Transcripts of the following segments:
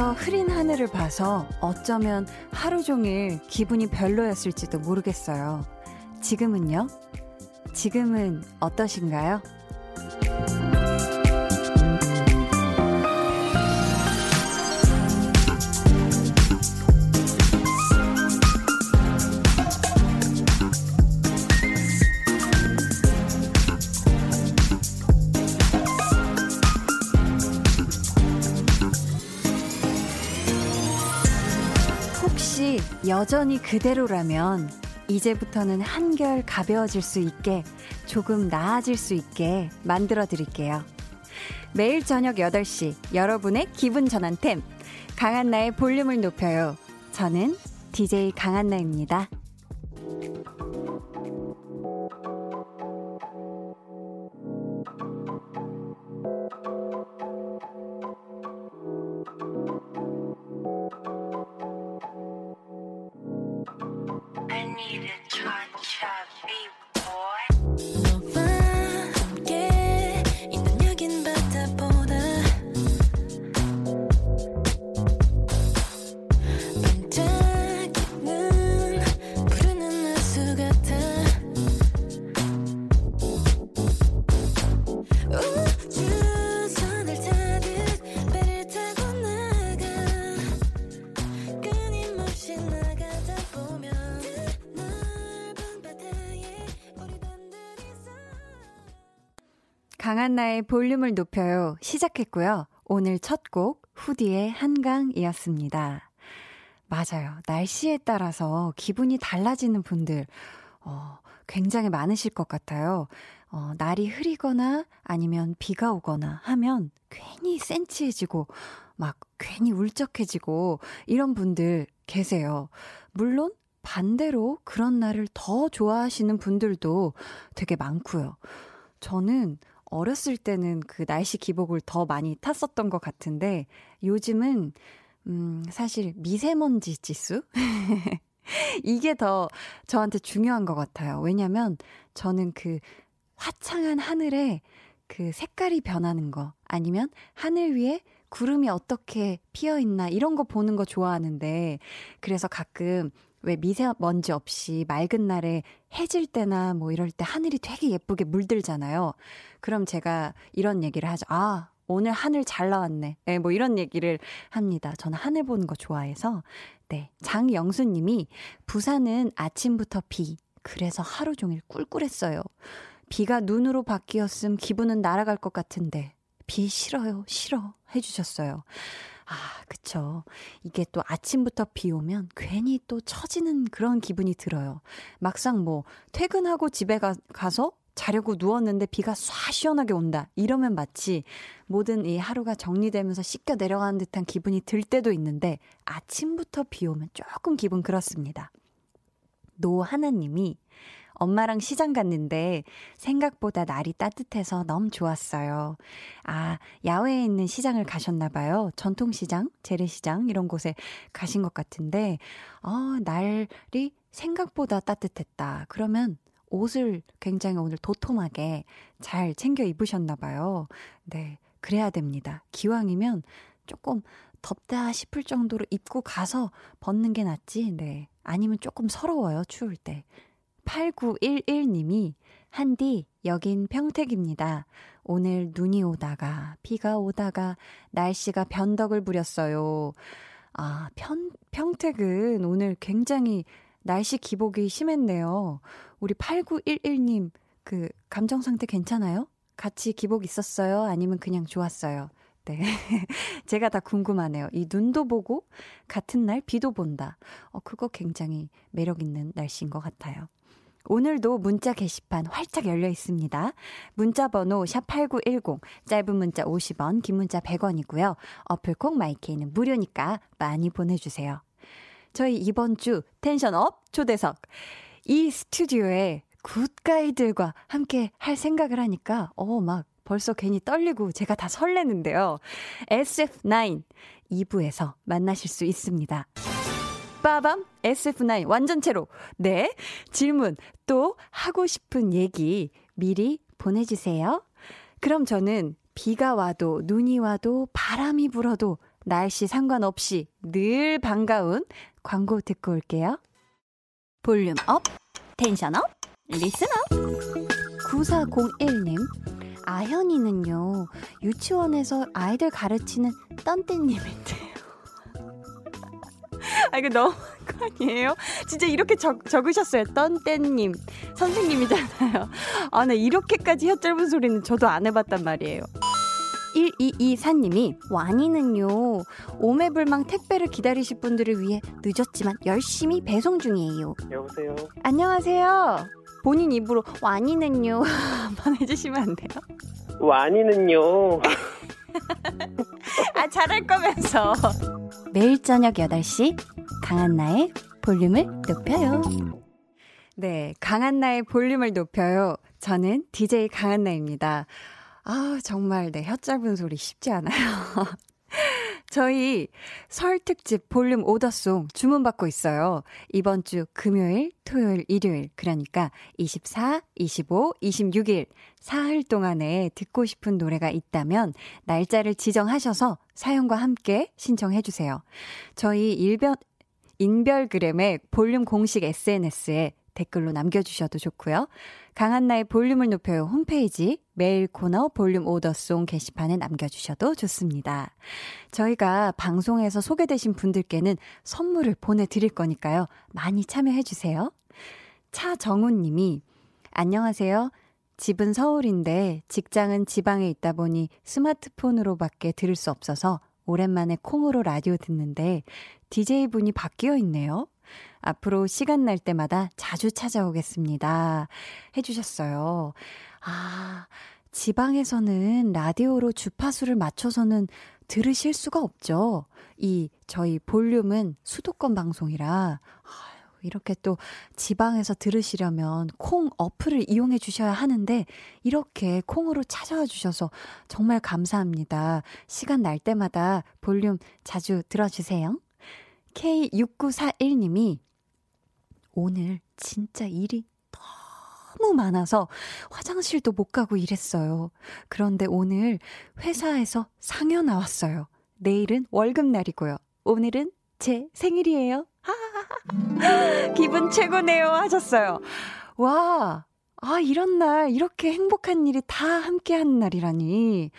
아침부터 흐린 하늘을 봐서 어쩌면 하루 종일 기분이 별로였을지도 모르겠어요. 지금은요? 지금은 어떠신가요? 여전히 그대로라면 이제부터는 한결 가벼워질 수 있게 조금 나아질 수 있게 만들어 드릴게요. 매일 저녁 8시 여러분의 기분 전환템 강한나의 볼륨을 높여요. 저는 DJ 강한나입니다. 강한나의 볼륨을 높여요. 시작했고요. 오늘 첫 곡, 후디의 한강이었습니다. 맞아요. 날씨에 따라서 기분이 달라지는 분들, 어, 굉장히 많으실 것 같아요. 어, 날이 흐리거나 아니면 비가 오거나 하면 괜히 센치해지고, 막 괜히 울적해지고, 이런 분들 계세요. 물론, 반대로 그런 날을 더 좋아하시는 분들도 되게 많고요. 저는 어렸을 때는 그 날씨 기복을 더 많이 탔었던 것 같은데 요즘은 음, 사실 미세먼지 지수? 이게 더 저한테 중요한 것 같아요. 왜냐면 저는 그 화창한 하늘에 그 색깔이 변하는 거 아니면 하늘 위에 구름이 어떻게 피어 있나 이런 거 보는 거 좋아하는데 그래서 가끔 왜 미세먼지 없이 맑은 날에 해질 때나 뭐 이럴 때 하늘이 되게 예쁘게 물들잖아요. 그럼 제가 이런 얘기를 하죠. 아, 오늘 하늘 잘 나왔네. 네, 뭐 이런 얘기를 합니다. 저는 하늘 보는 거 좋아해서. 네. 장영수 님이 부산은 아침부터 비. 그래서 하루 종일 꿀꿀했어요. 비가 눈으로 바뀌었음 기분은 날아갈 것 같은데. 비 싫어요. 싫어. 해주셨어요. 아, 그쵸. 이게 또 아침부터 비 오면 괜히 또 처지는 그런 기분이 들어요. 막상 뭐 퇴근하고 집에 가, 가서 자려고 누웠는데 비가 쏴 시원하게 온다. 이러면 마치 모든 이 하루가 정리되면서 씻겨 내려가는 듯한 기분이 들 때도 있는데 아침부터 비 오면 조금 기분 그렇습니다. 노하나님이 엄마랑 시장 갔는데 생각보다 날이 따뜻해서 너무 좋았어요. 아, 야외에 있는 시장을 가셨나봐요. 전통시장, 재래시장, 이런 곳에 가신 것 같은데, 어, 날이 생각보다 따뜻했다. 그러면 옷을 굉장히 오늘 도톰하게 잘 챙겨 입으셨나봐요. 네, 그래야 됩니다. 기왕이면 조금 덥다 싶을 정도로 입고 가서 벗는 게 낫지, 네. 아니면 조금 서러워요, 추울 때. 8911님이 한디 여긴 평택입니다. 오늘 눈이 오다가 비가 오다가 날씨가 변덕을 부렸어요. 아, 편, 평택은 오늘 굉장히 날씨 기복이 심했네요. 우리 8911님 그 감정 상태 괜찮아요? 같이 기복 있었어요? 아니면 그냥 좋았어요? 네. 제가 다 궁금하네요. 이 눈도 보고 같은 날 비도 본다. 어, 그거 굉장히 매력 있는 날씨인 것 같아요. 오늘도 문자 게시판 활짝 열려 있습니다. 문자 번호 샵8910, 짧은 문자 50원, 긴 문자 100원이고요. 어플 콩, 마이케이는 무료니까 많이 보내주세요. 저희 이번 주 tension up 초대석. 이 스튜디오에 good guy들과 함께 할 생각을 하니까, 어, 막 벌써 괜히 떨리고 제가 다 설레는데요. SF9 2부에서 만나실 수 있습니다. 빠밤 SF9 완전체로. 네. 질문 또 하고 싶은 얘기 미리 보내주세요. 그럼 저는 비가 와도 눈이 와도 바람이 불어도 날씨 상관없이 늘 반가운 광고 듣고 올게요. volume up, tension up, listen up. 9401님, 아현이는요, 유치원에서 아이들 가르치는 떤떼님인데요. 아, 이거 너무 거 아니에요? 진짜 이렇게 적, 적으셨어요. 떤떼님. 선생님이잖아요. 아, 나 이렇게까지 혀 짧은 소리는 저도 안 해봤단 말이에요. 1224님이 와니는요 오매불망 택배를 기다리실 분들을 위해 늦었지만 열심히 배송 중이에요. 여보세요. 안녕하세요. 본인 입으로 와니는요 한번 해주시면 안 돼요? 와니는요. 아 잘할 거면서 매일 저녁 8시 강한 나의 볼륨을 높여요. 네, 강한 나의 볼륨을 높여요. 저는 DJ 강한 나입니다. 아, 정말 네, 혀 짧은 소리 쉽지 않아요. 저희 설 특집 볼륨 오더송 주문받고 있어요. 이번 주 금요일, 토요일, 일요일, 그러니까 24, 25, 26일, 사흘 동안에 듣고 싶은 노래가 있다면 날짜를 지정하셔서 사연과 함께 신청해주세요. 저희 일변, 인별그램의 볼륨 공식 SNS에 댓글로 남겨주셔도 좋고요. 강한나의 볼륨을 높여요 홈페이지 메일 코너 볼륨 오더송 게시판에 남겨주셔도 좋습니다. 저희가 방송에서 소개되신 분들께는 선물을 보내드릴 거니까요. 많이 참여해주세요. 차정훈 님이 안녕하세요. 집은 서울인데 직장은 지방에 있다 보니 스마트폰으로밖에 들을 수 없어서 오랜만에 콩으로 라디오 듣는데 DJ분이 바뀌어 있네요. 앞으로 시간 날 때마다 자주 찾아오겠습니다. 해주셨어요. 아, 지방에서는 라디오로 주파수를 맞춰서는 들으실 수가 없죠. 이, 저희 볼륨은 수도권 방송이라, 이렇게 또 지방에서 들으시려면 콩 어플을 이용해 주셔야 하는데 이렇게 콩으로 찾아와 주셔서 정말 감사합니다. 시간 날 때마다 볼륨 자주 들어주세요. K6941님이 오늘 진짜 일이 너무 많아서 화장실도 못 가고 이랬어요. 그런데 오늘 회사에서 상여 나왔어요. 내일은 월급날이고요. 오늘은 제 생일이에요. 기분 최고네요 하셨어요. 와, 아, 이런 날, 이렇게 행복한 일이 다 함께 하는 날이라니.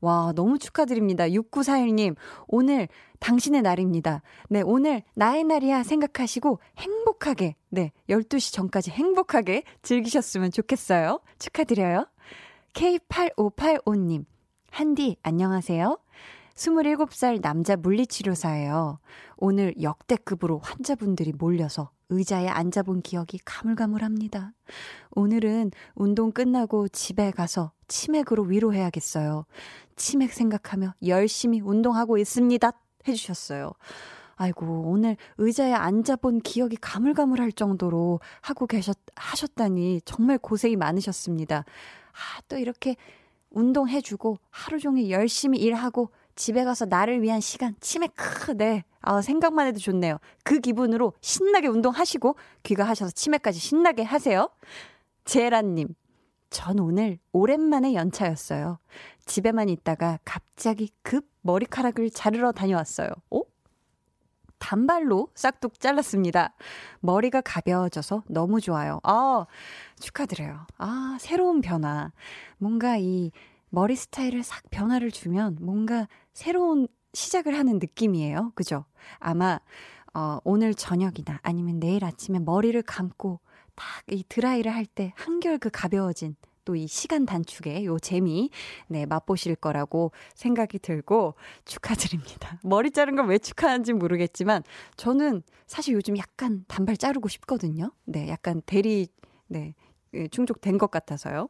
와, 너무 축하드립니다. 6941님, 오늘 당신의 날입니다. 네, 오늘 나의 날이야 생각하시고 행복하게, 네, 12시 전까지 행복하게 즐기셨으면 좋겠어요. 축하드려요. K8585님, 한디, 안녕하세요. 27살 남자 물리치료사예요. 오늘 역대급으로 환자분들이 몰려서 의자에 앉아본 기억이 가물가물합니다. 오늘은 운동 끝나고 집에 가서 치맥으로 위로해야겠어요. 치맥 생각하며 열심히 운동하고 있습니다. 해주셨어요. 아이고, 오늘 의자에 앉아본 기억이 가물가물할 정도로 하고 계셨, 하셨다니 정말 고생이 많으셨습니다. 아, 또 이렇게 운동해주고 하루 종일 열심히 일하고 집에 가서 나를 위한 시간, 치맥, 크, 네. 아, 생각만 해도 좋네요. 그 기분으로 신나게 운동하시고 귀가하셔서 치맥까지 신나게 하세요. 제란님, 전 오늘 오랜만에 연차였어요. 집에만 있다가 갑자기 급 머리카락을 자르러 다녀왔어요. 어? 단발로 싹둑 잘랐습니다. 머리가 가벼워져서 너무 좋아요. 아, 축하드려요. 아, 새로운 변화. 뭔가 이 머리 스타일을 싹 변화를 주면 뭔가 새로운 시작을 하는 느낌이에요. 그죠? 아마, 어, 오늘 저녁이나 아니면 내일 아침에 머리를 감고 딱 이 드라이를 할 때 한결 그 가벼워진 또 이 시간 단축의 요 재미, 네, 맛보실 거라고 생각이 들고 축하드립니다. 머리 자른 걸 왜 축하하는지 모르겠지만 저는 사실 요즘 약간 단발 자르고 싶거든요. 네, 약간 대리, 네, 예, 충족된 것 같아서요.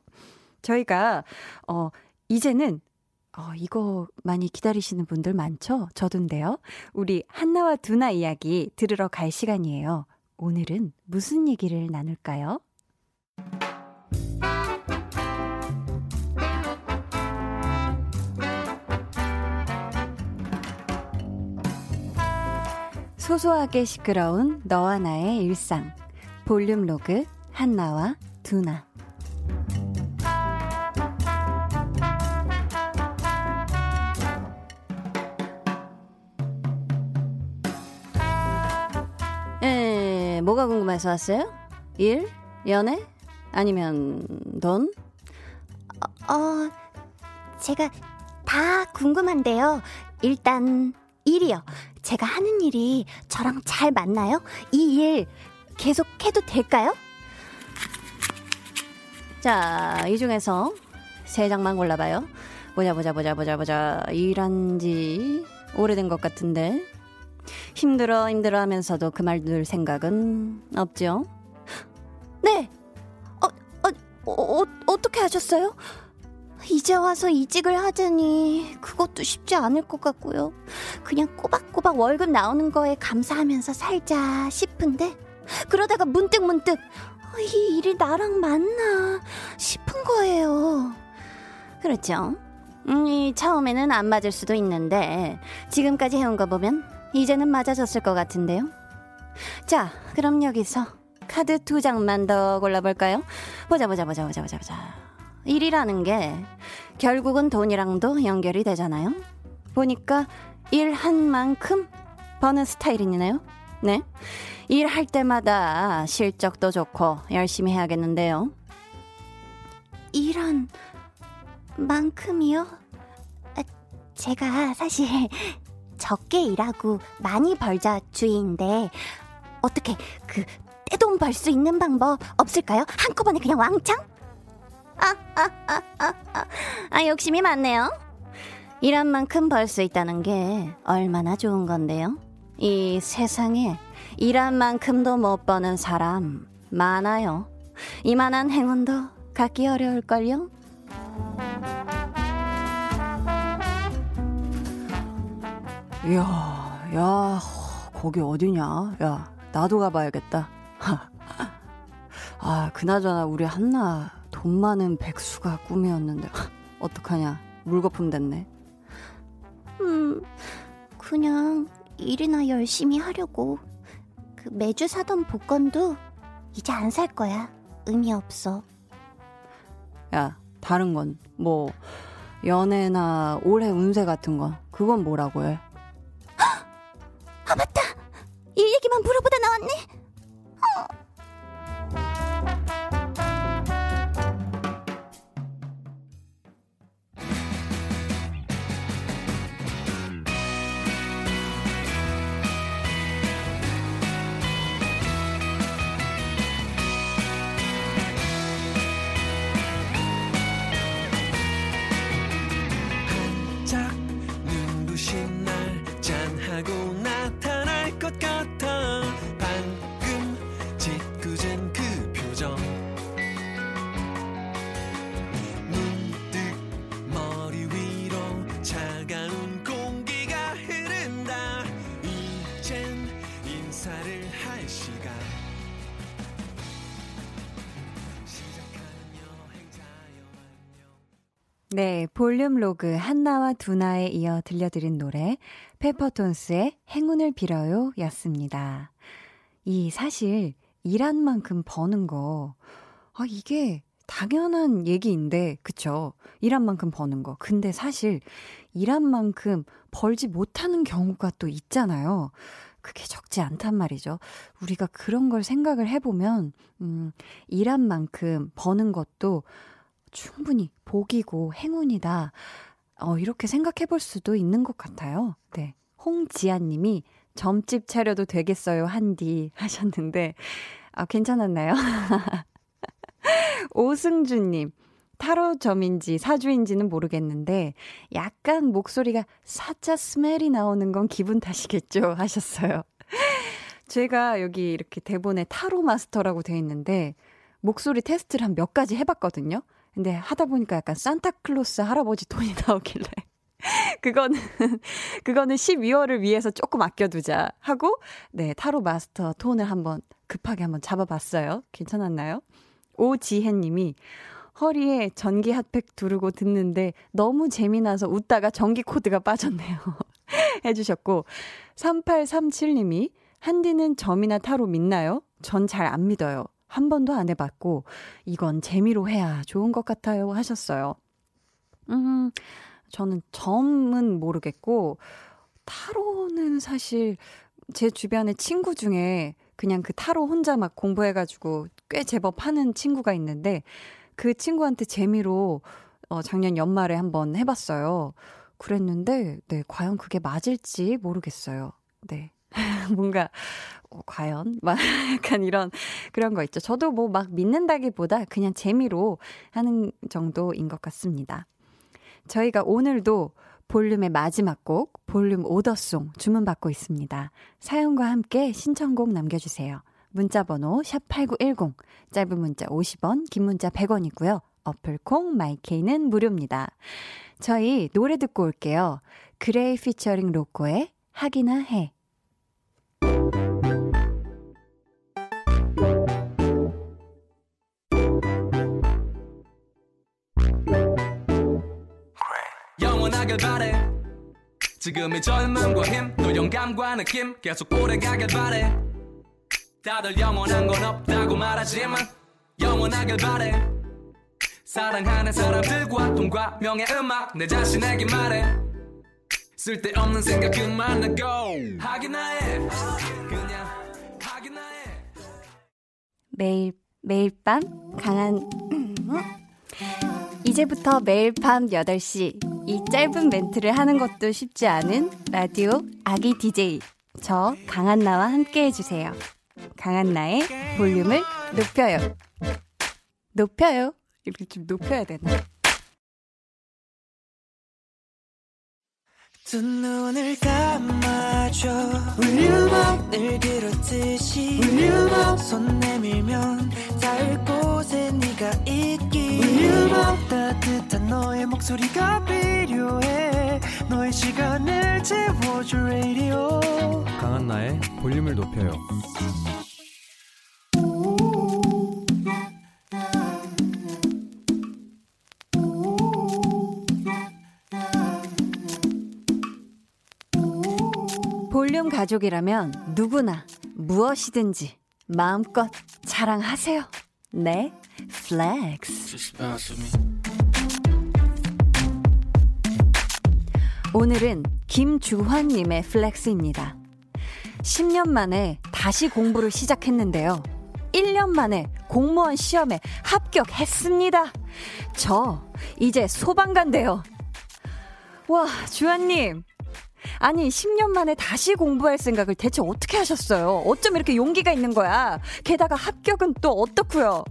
저희가, 어, 이제는 어, 이거 많이 기다리시는 분들 많죠? 저도인데요. 우리 한나와 두나 이야기 들으러 갈 시간이에요. 오늘은 무슨 얘기를 나눌까요? 소소하게 시끄러운 너와 나의 일상. 볼륨 로그 한나와 두나. 에, 뭐가 궁금해서 왔어요? 일? 연애? 아니면 돈? 어, 어 제가 다 궁금한데요. 일단 일이요. 제가 하는 일이 저랑 잘 맞나요? 이 일 계속 해도 될까요? 자, 이 중에서 세 장만 골라봐요. 보자, 보자, 보자, 보자, 보자. 일한 지 오래된 것 같은데. 힘들어, 힘들어 하면서도 그말들 생각은 없죠? 네! 어, 어, 어, 어, 어떻게 하셨어요? 이제 와서 이직을 하자니 그것도 쉽지 않을 것 같고요. 그냥 꼬박꼬박 월급 나오는 거에 감사하면서 살자 싶은데 그러다가 문득 문득 어, 이 일이 나랑 맞나 싶은 거예요. 그렇죠. 음, 이 처음에는 안 맞을 수도 있는데 지금까지 해온 거 보면 이제는 맞아졌을 것 같은데요. 자, 그럼 여기서 카드 두 장만 더 골라볼까요? 보자, 보자, 보자, 보자, 보자, 보자. 일이라는 게 결국은 돈이랑도 연결이 되잖아요. 보니까 일한 만큼 버는 스타일이네요. 네. 일할 때마다 실적도 좋고 열심히 해야겠는데요. 일한 만큼이요? 아, 제가 사실 적게 일하고 많이 벌자 주의인데 어떻게 그 떼돈 벌 수 있는 방법 없을까요? 한꺼번에 그냥 왕창? 아, 욕심이 많네요. 일한 만큼 벌 수 있다는 게 얼마나 좋은 건데요. 이 세상에 일한 만큼도 못 버는 사람 많아요. 이만한 행운도 갖기 어려울걸요? 이야, 야, 거기 어디냐? 야, 나도 가봐야겠다. 아, 그나저나 우리 한나 돈 많은 백수가 꿈이었는데 어떡하냐? 물거품 됐네. 음 그냥 일이나 열심히 하려고 그 매주 사던 복권도 이제 안 살 거야. 의미 없어. 야 다른 건 뭐 연애나 올해 운세 같은 건 그건 뭐라고 해? 아 맞다! 일 얘기만 물어보다 나왔네 볼륨 로그 한나와 두나에 이어 들려드린 노래 페퍼톤스의 행운을 빌어요 였습니다. 이 사실 일한 만큼 버는 거, 아, 이게 당연한 얘기인데, 그쵸? 일한 만큼 버는 거. 근데 사실 일한 만큼 벌지 못하는 경우가 또 있잖아요. 그게 적지 않단 말이죠. 우리가 그런 걸 생각을 해보면, 음, 일한 만큼 버는 것도 충분히 복이고 행운이다. 어, 이렇게 생각해 볼 수도 있는 것 같아요. 네. 홍지아 님이 점집 차려도 되겠어요, 한디 하셨는데, 아, 괜찮았나요? 오승준 님, 타로점인지 사주인지는 모르겠는데, 약간 목소리가 사자 스멜이 나오는 건 기분 탓이겠죠? 하셨어요. 제가 여기 이렇게 대본에 타로 마스터라고 돼 있는데, 목소리 테스트를 한 몇 가지 해봤거든요. 근데 하다 보니까 약간 산타클로스 할아버지 톤이 나오길래. 그거는, 그거는 12월을 위해서 조금 아껴두자 하고, 네, 타로 마스터 톤을 한번 급하게 한번 잡아봤어요. 괜찮았나요? 오지혜 님이 허리에 전기 핫팩 두르고 듣는데 너무 재미나서 웃다가 전기 코드가 빠졌네요. 해주셨고, 3837 님이 한디는 점이나 타로 믿나요? 전 잘 안 믿어요. 한 번도 안 해봤고, 이건 재미로 해야 좋은 것 같아요. 하셨어요. 음, 저는 점은 모르겠고, 타로는 사실 제 주변의 친구 중에 그냥 그 타로 혼자 막 공부해가지고 꽤 제법 하는 친구가 있는데 그 친구한테 재미로 어, 작년 연말에 한번 해봤어요. 그랬는데, 네, 과연 그게 맞을지 모르겠어요. 네. 뭔가, 어, 과연? 막 약간 이런, 그런 거 있죠. 저도 뭐 막 믿는다기보다 그냥 재미로 하는 정도인 것 같습니다. 저희가 오늘도 볼륨의 마지막 곡, 볼륨 오더송 주문받고 있습니다. 사연과 함께 신청곡 남겨주세요. 문자번호 샵8910, 짧은 문자 50원, 긴 문자 100원이고요. 어플 콩, 마이케이는 무료입니다. 저희 노래 듣고 올게요. 그레이 피처링 로꼬의 하기나 해. 영원하길 바래. 지금의 젊음과 힘, 또 영감과 느낌 계속 오래가길 바래. 다들 영원한 건 없다고 말하지만 영원하길 바래. 사랑하는 사람들과 돈과 명예 음악 내 자신에게 말해. 쓸데없는 생각 그만하고. 하기나 해 그냥 하기나 해 매일 매일 밤 강한 이제부터 매일 밤 8시 이 짧은 멘트를 하는 것도 쉽지 않은 라디오 아기 DJ 저 강한나와 함께 해주세요. 강한나의 볼륨을 높여요. 높여요. 이렇게 좀 높여야 되나? 두 눈을 감아줘 울륨을 그렇듯이 울륨 손 내밀면 닿을 곳 에 네가 있기 따뜻한 너의 목소리가 필요해. 너의 시간을 채워줄 radio. 강한나의 볼륨을 높여요. 볼륨 가족이라면 누구나 무엇이든지 마음껏 자랑하세요. 네, flex. 오늘은 김주환님의 flex입니다. 10년 만에 다시 공부를 시작했는데요. 1년 만에 공무원 시험에 합격했습니다. 저, 이제 소방관인데요. 와, 주환님. 아니, 10년 만에 다시 공부할 생각을 대체 어떻게 하셨어요? 어쩜 이렇게 용기가 있는 거야? 게다가 합격은 또 어떻고요?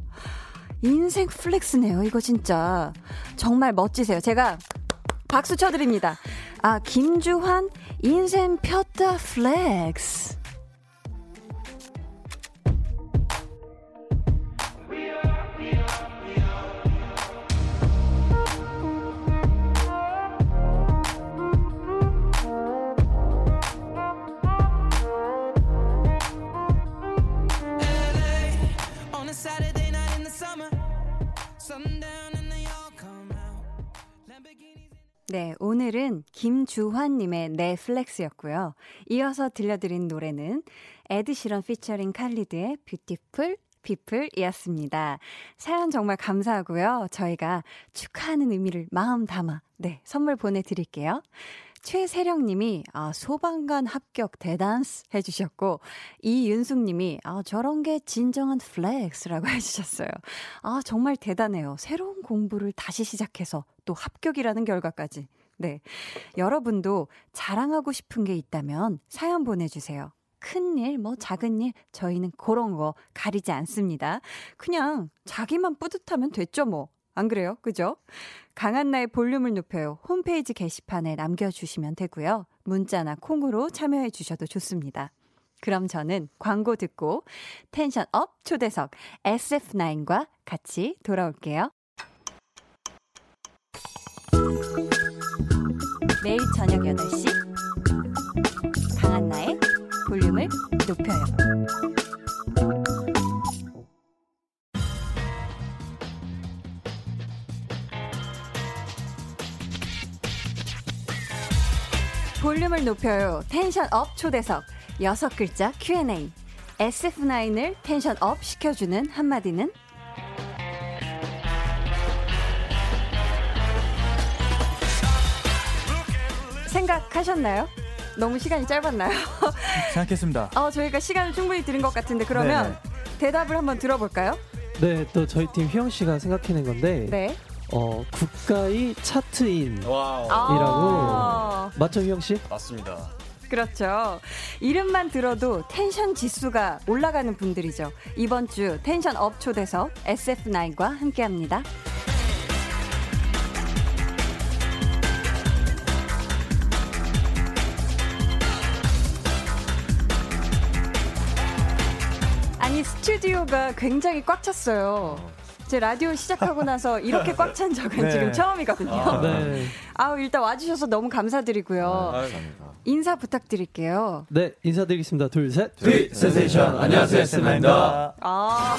인생 flex네요, 이거 진짜. 정말 멋지세요. 제가 박수 쳐드립니다. 아, 김주환, 인생 폈다 플렉스. 네, 오늘은 김주환님의 네, flex였고요. 이어서 들려드린 노래는 에드시런 피처링 칼리드의 Beautiful People이었습니다. 사연 정말 감사하고요. 저희가 축하하는 의미를 마음 담아 네, 선물 보내드릴게요. 최세령 님이, 아, 소방관 합격 대단스 해주셨고, 이윤숙 님이, 아, 저런 게 진정한 flex라고 해주셨어요. 아, 정말 대단해요. 새로운 공부를 다시 시작해서 또 합격이라는 결과까지. 네. 여러분도 자랑하고 싶은 게 있다면 사연 보내주세요. 큰 일, 뭐 작은 일, 저희는 그런 거 가리지 않습니다. 그냥 자기만 뿌듯하면 됐죠, 뭐. 안 그래요? 그죠? 강한나의 볼륨을 높여요. 홈페이지 게시판에 남겨주시면 되고요. 문자나 콩으로 참여해 주셔도 좋습니다. 그럼 저는 광고 듣고 텐션 업 초대석 SF9과 같이 돌아올게요. 매일 저녁 8시 강한나의 볼륨을 높여요. 볼륨을 높여요. tension up 초대석. 여섯 글자 Q&A. SF9을 tension up 시켜주는 한마디는? 생각하셨나요? 너무 시간이 짧았나요? 생각했습니다. 어, 저희가 시간을 충분히 드린 것 같은데 그러면 네네. 대답을 한번 들어볼까요? 네, 또 저희 팀 휘영 씨가 생각해낸 건데. 네. 어, 국가의 차트인이라고 아~ 맞죠, 휘영 씨? 맞습니다. 그렇죠. 이름만 들어도 텐션 지수가 올라가는 분들이죠. 이번 주 tension up 초대석 SF9과 함께 합니다. 아니, 스튜디오가 굉장히 꽉 찼어요. 제 라디오 시작하고 나서 이렇게 꽉 찬 적은 네. 지금 처음이거든요. 아, 네. 아우 일단 와주셔서 너무 감사드리고요. 아, 감사합니다. 인사 부탁드릴게요. 네, 인사드리겠습니다. 둘, 셋. Feel sensation. 안녕하세요, SF9입니다. 아.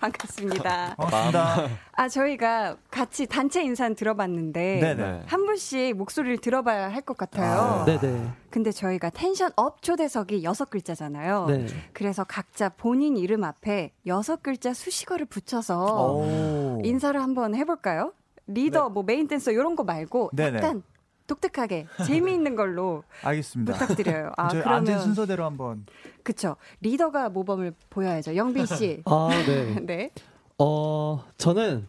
반갑습니다. 반갑습니다. 아, 저희가 같이 단체 인사는 들어봤는데 네네. 한 분씩 목소리를 들어봐야 할 것 같아요. 아. 네네. 근데 저희가 tension up 초대석이 여섯 글자잖아요. 네. 그래서 각자 본인 이름 앞에 여섯 글자 수식어를 붙여서 오. 인사를 한번 해볼까요? 리더, 네. 뭐 메인 댄서 이런 거 말고 네네. 약간 독특하게 재미있는 걸로 알겠습니다. 부탁드려요. 아, 저희 그러면 앉은 순서대로 한번. 그쵸. 리더가 모범을 보여야죠. 영빈 씨. 아, 네. 네. 어, 저는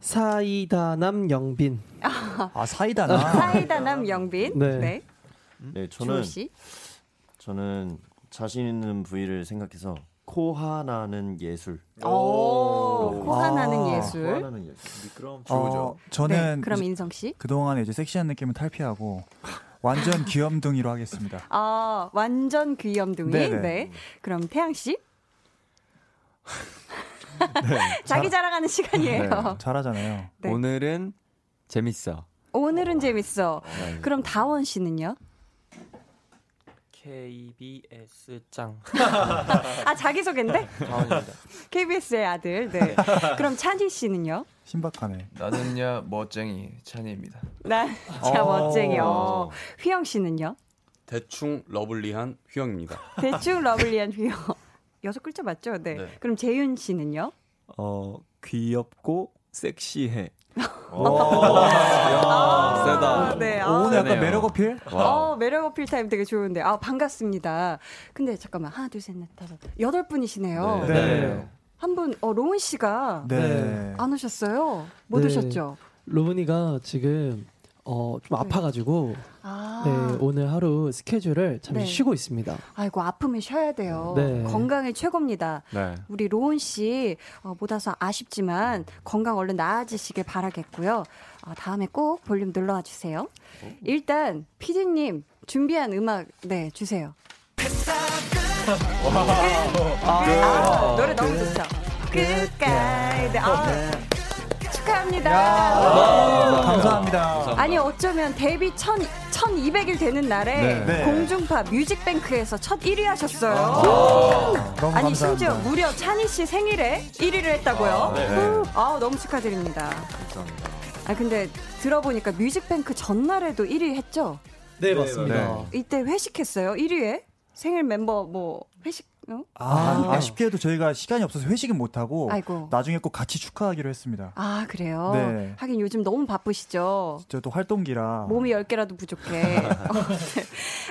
사이다남 영빈. 아, 사이다남. 사이다남 영빈. 네. 네. 네, 저는 저는 자신 있는 부위를 생각해서 코 하나는 예술. 오, 코 하나는 아, 예술. 코 하나는 예술. 미끄럼 좋죠. 어, 저는 네, 그럼 인성 씨 그동안에 이제 섹시한 느낌을 탈피하고 완전 귀염둥이로 하겠습니다. 아, 완전 귀염둥이. 네네. 네. 그럼 태양 씨? 네, 자기 잘, 자랑하는 시간이에요. 네, 잘하잖아요. 네. 오늘은 재밌어. 오늘은 재밌어. 네. 그럼 다원 씨는요? KBS 짱. 아 자기 소개인데? 다원입니다. KBS의 아들. 네. 그럼 찬희 씨는요? 신박하네. 나는야 멋쟁이 찬희입니다. 나 진짜 멋쟁이요. 어. 휘영 씨는요? 대충 lovely한 휘영입니다. 대충 lovely한 휘영. 여섯 글자 맞죠? 네. 네. 그럼 재윤 씨는요? 어 귀엽고 섹시해. 아, 세다. 네. 아, 오늘 약간 매력 어필? 어, 매력 어필 타임 되게 좋은데. 아, 반갑습니다. 근데 잠깐만. 하나, 둘, 셋, 넷, 다섯. 여덟 분이시네요. 네. 네. 한 분, 어, 로운 씨가. 네. 안 오셨어요? 못 네. 오셨죠? 로운이가 지금 어, 좀 네. 아파가지고 아. 네, 오늘 하루 스케줄을 잠시 네. 쉬고 있습니다. 아이고 아프면 쉬어야 돼요. 네. 건강이 최고입니다. 네. 우리 로운 씨 어, 못 와서 아쉽지만 건강 얼른 나아지시길 바라겠고요. 어, 다음에 꼭 볼륨 눌러와 주세요. 일단 피디님 준비한 음악 네 주세요. 아, 노래 너무 좋죠. 끝까지. 아, 축하합니다. 야, 감사합니다. 아니 어쩌면 데뷔 1 1200일 되는 날에 네. 네. 공중파 뮤직뱅크에서 첫 1위 하셨어요. 아, 아니 심지어 무려 찬희 씨 생일에 1위를 했다고요. 아, 네. 아 너무 축하드립니다. 감사합니다. 아 근데 들어보니까 뮤직뱅크 전날에도 1위 했죠? 네, 맞습니다. 네. 이때 회식했어요. 1위에 생일 멤버 뭐 회식 어? 아, 아, 아 쉽게도 저희가 시간이 없어서 회식은 못 하고 아이고. 나중에 꼭 같이 축하하기로 했습니다. 아 그래요? 네. 하긴 요즘 너무 바쁘시죠. 진짜 또 활동기라 몸이 10 개라도 부족해. 어, 네.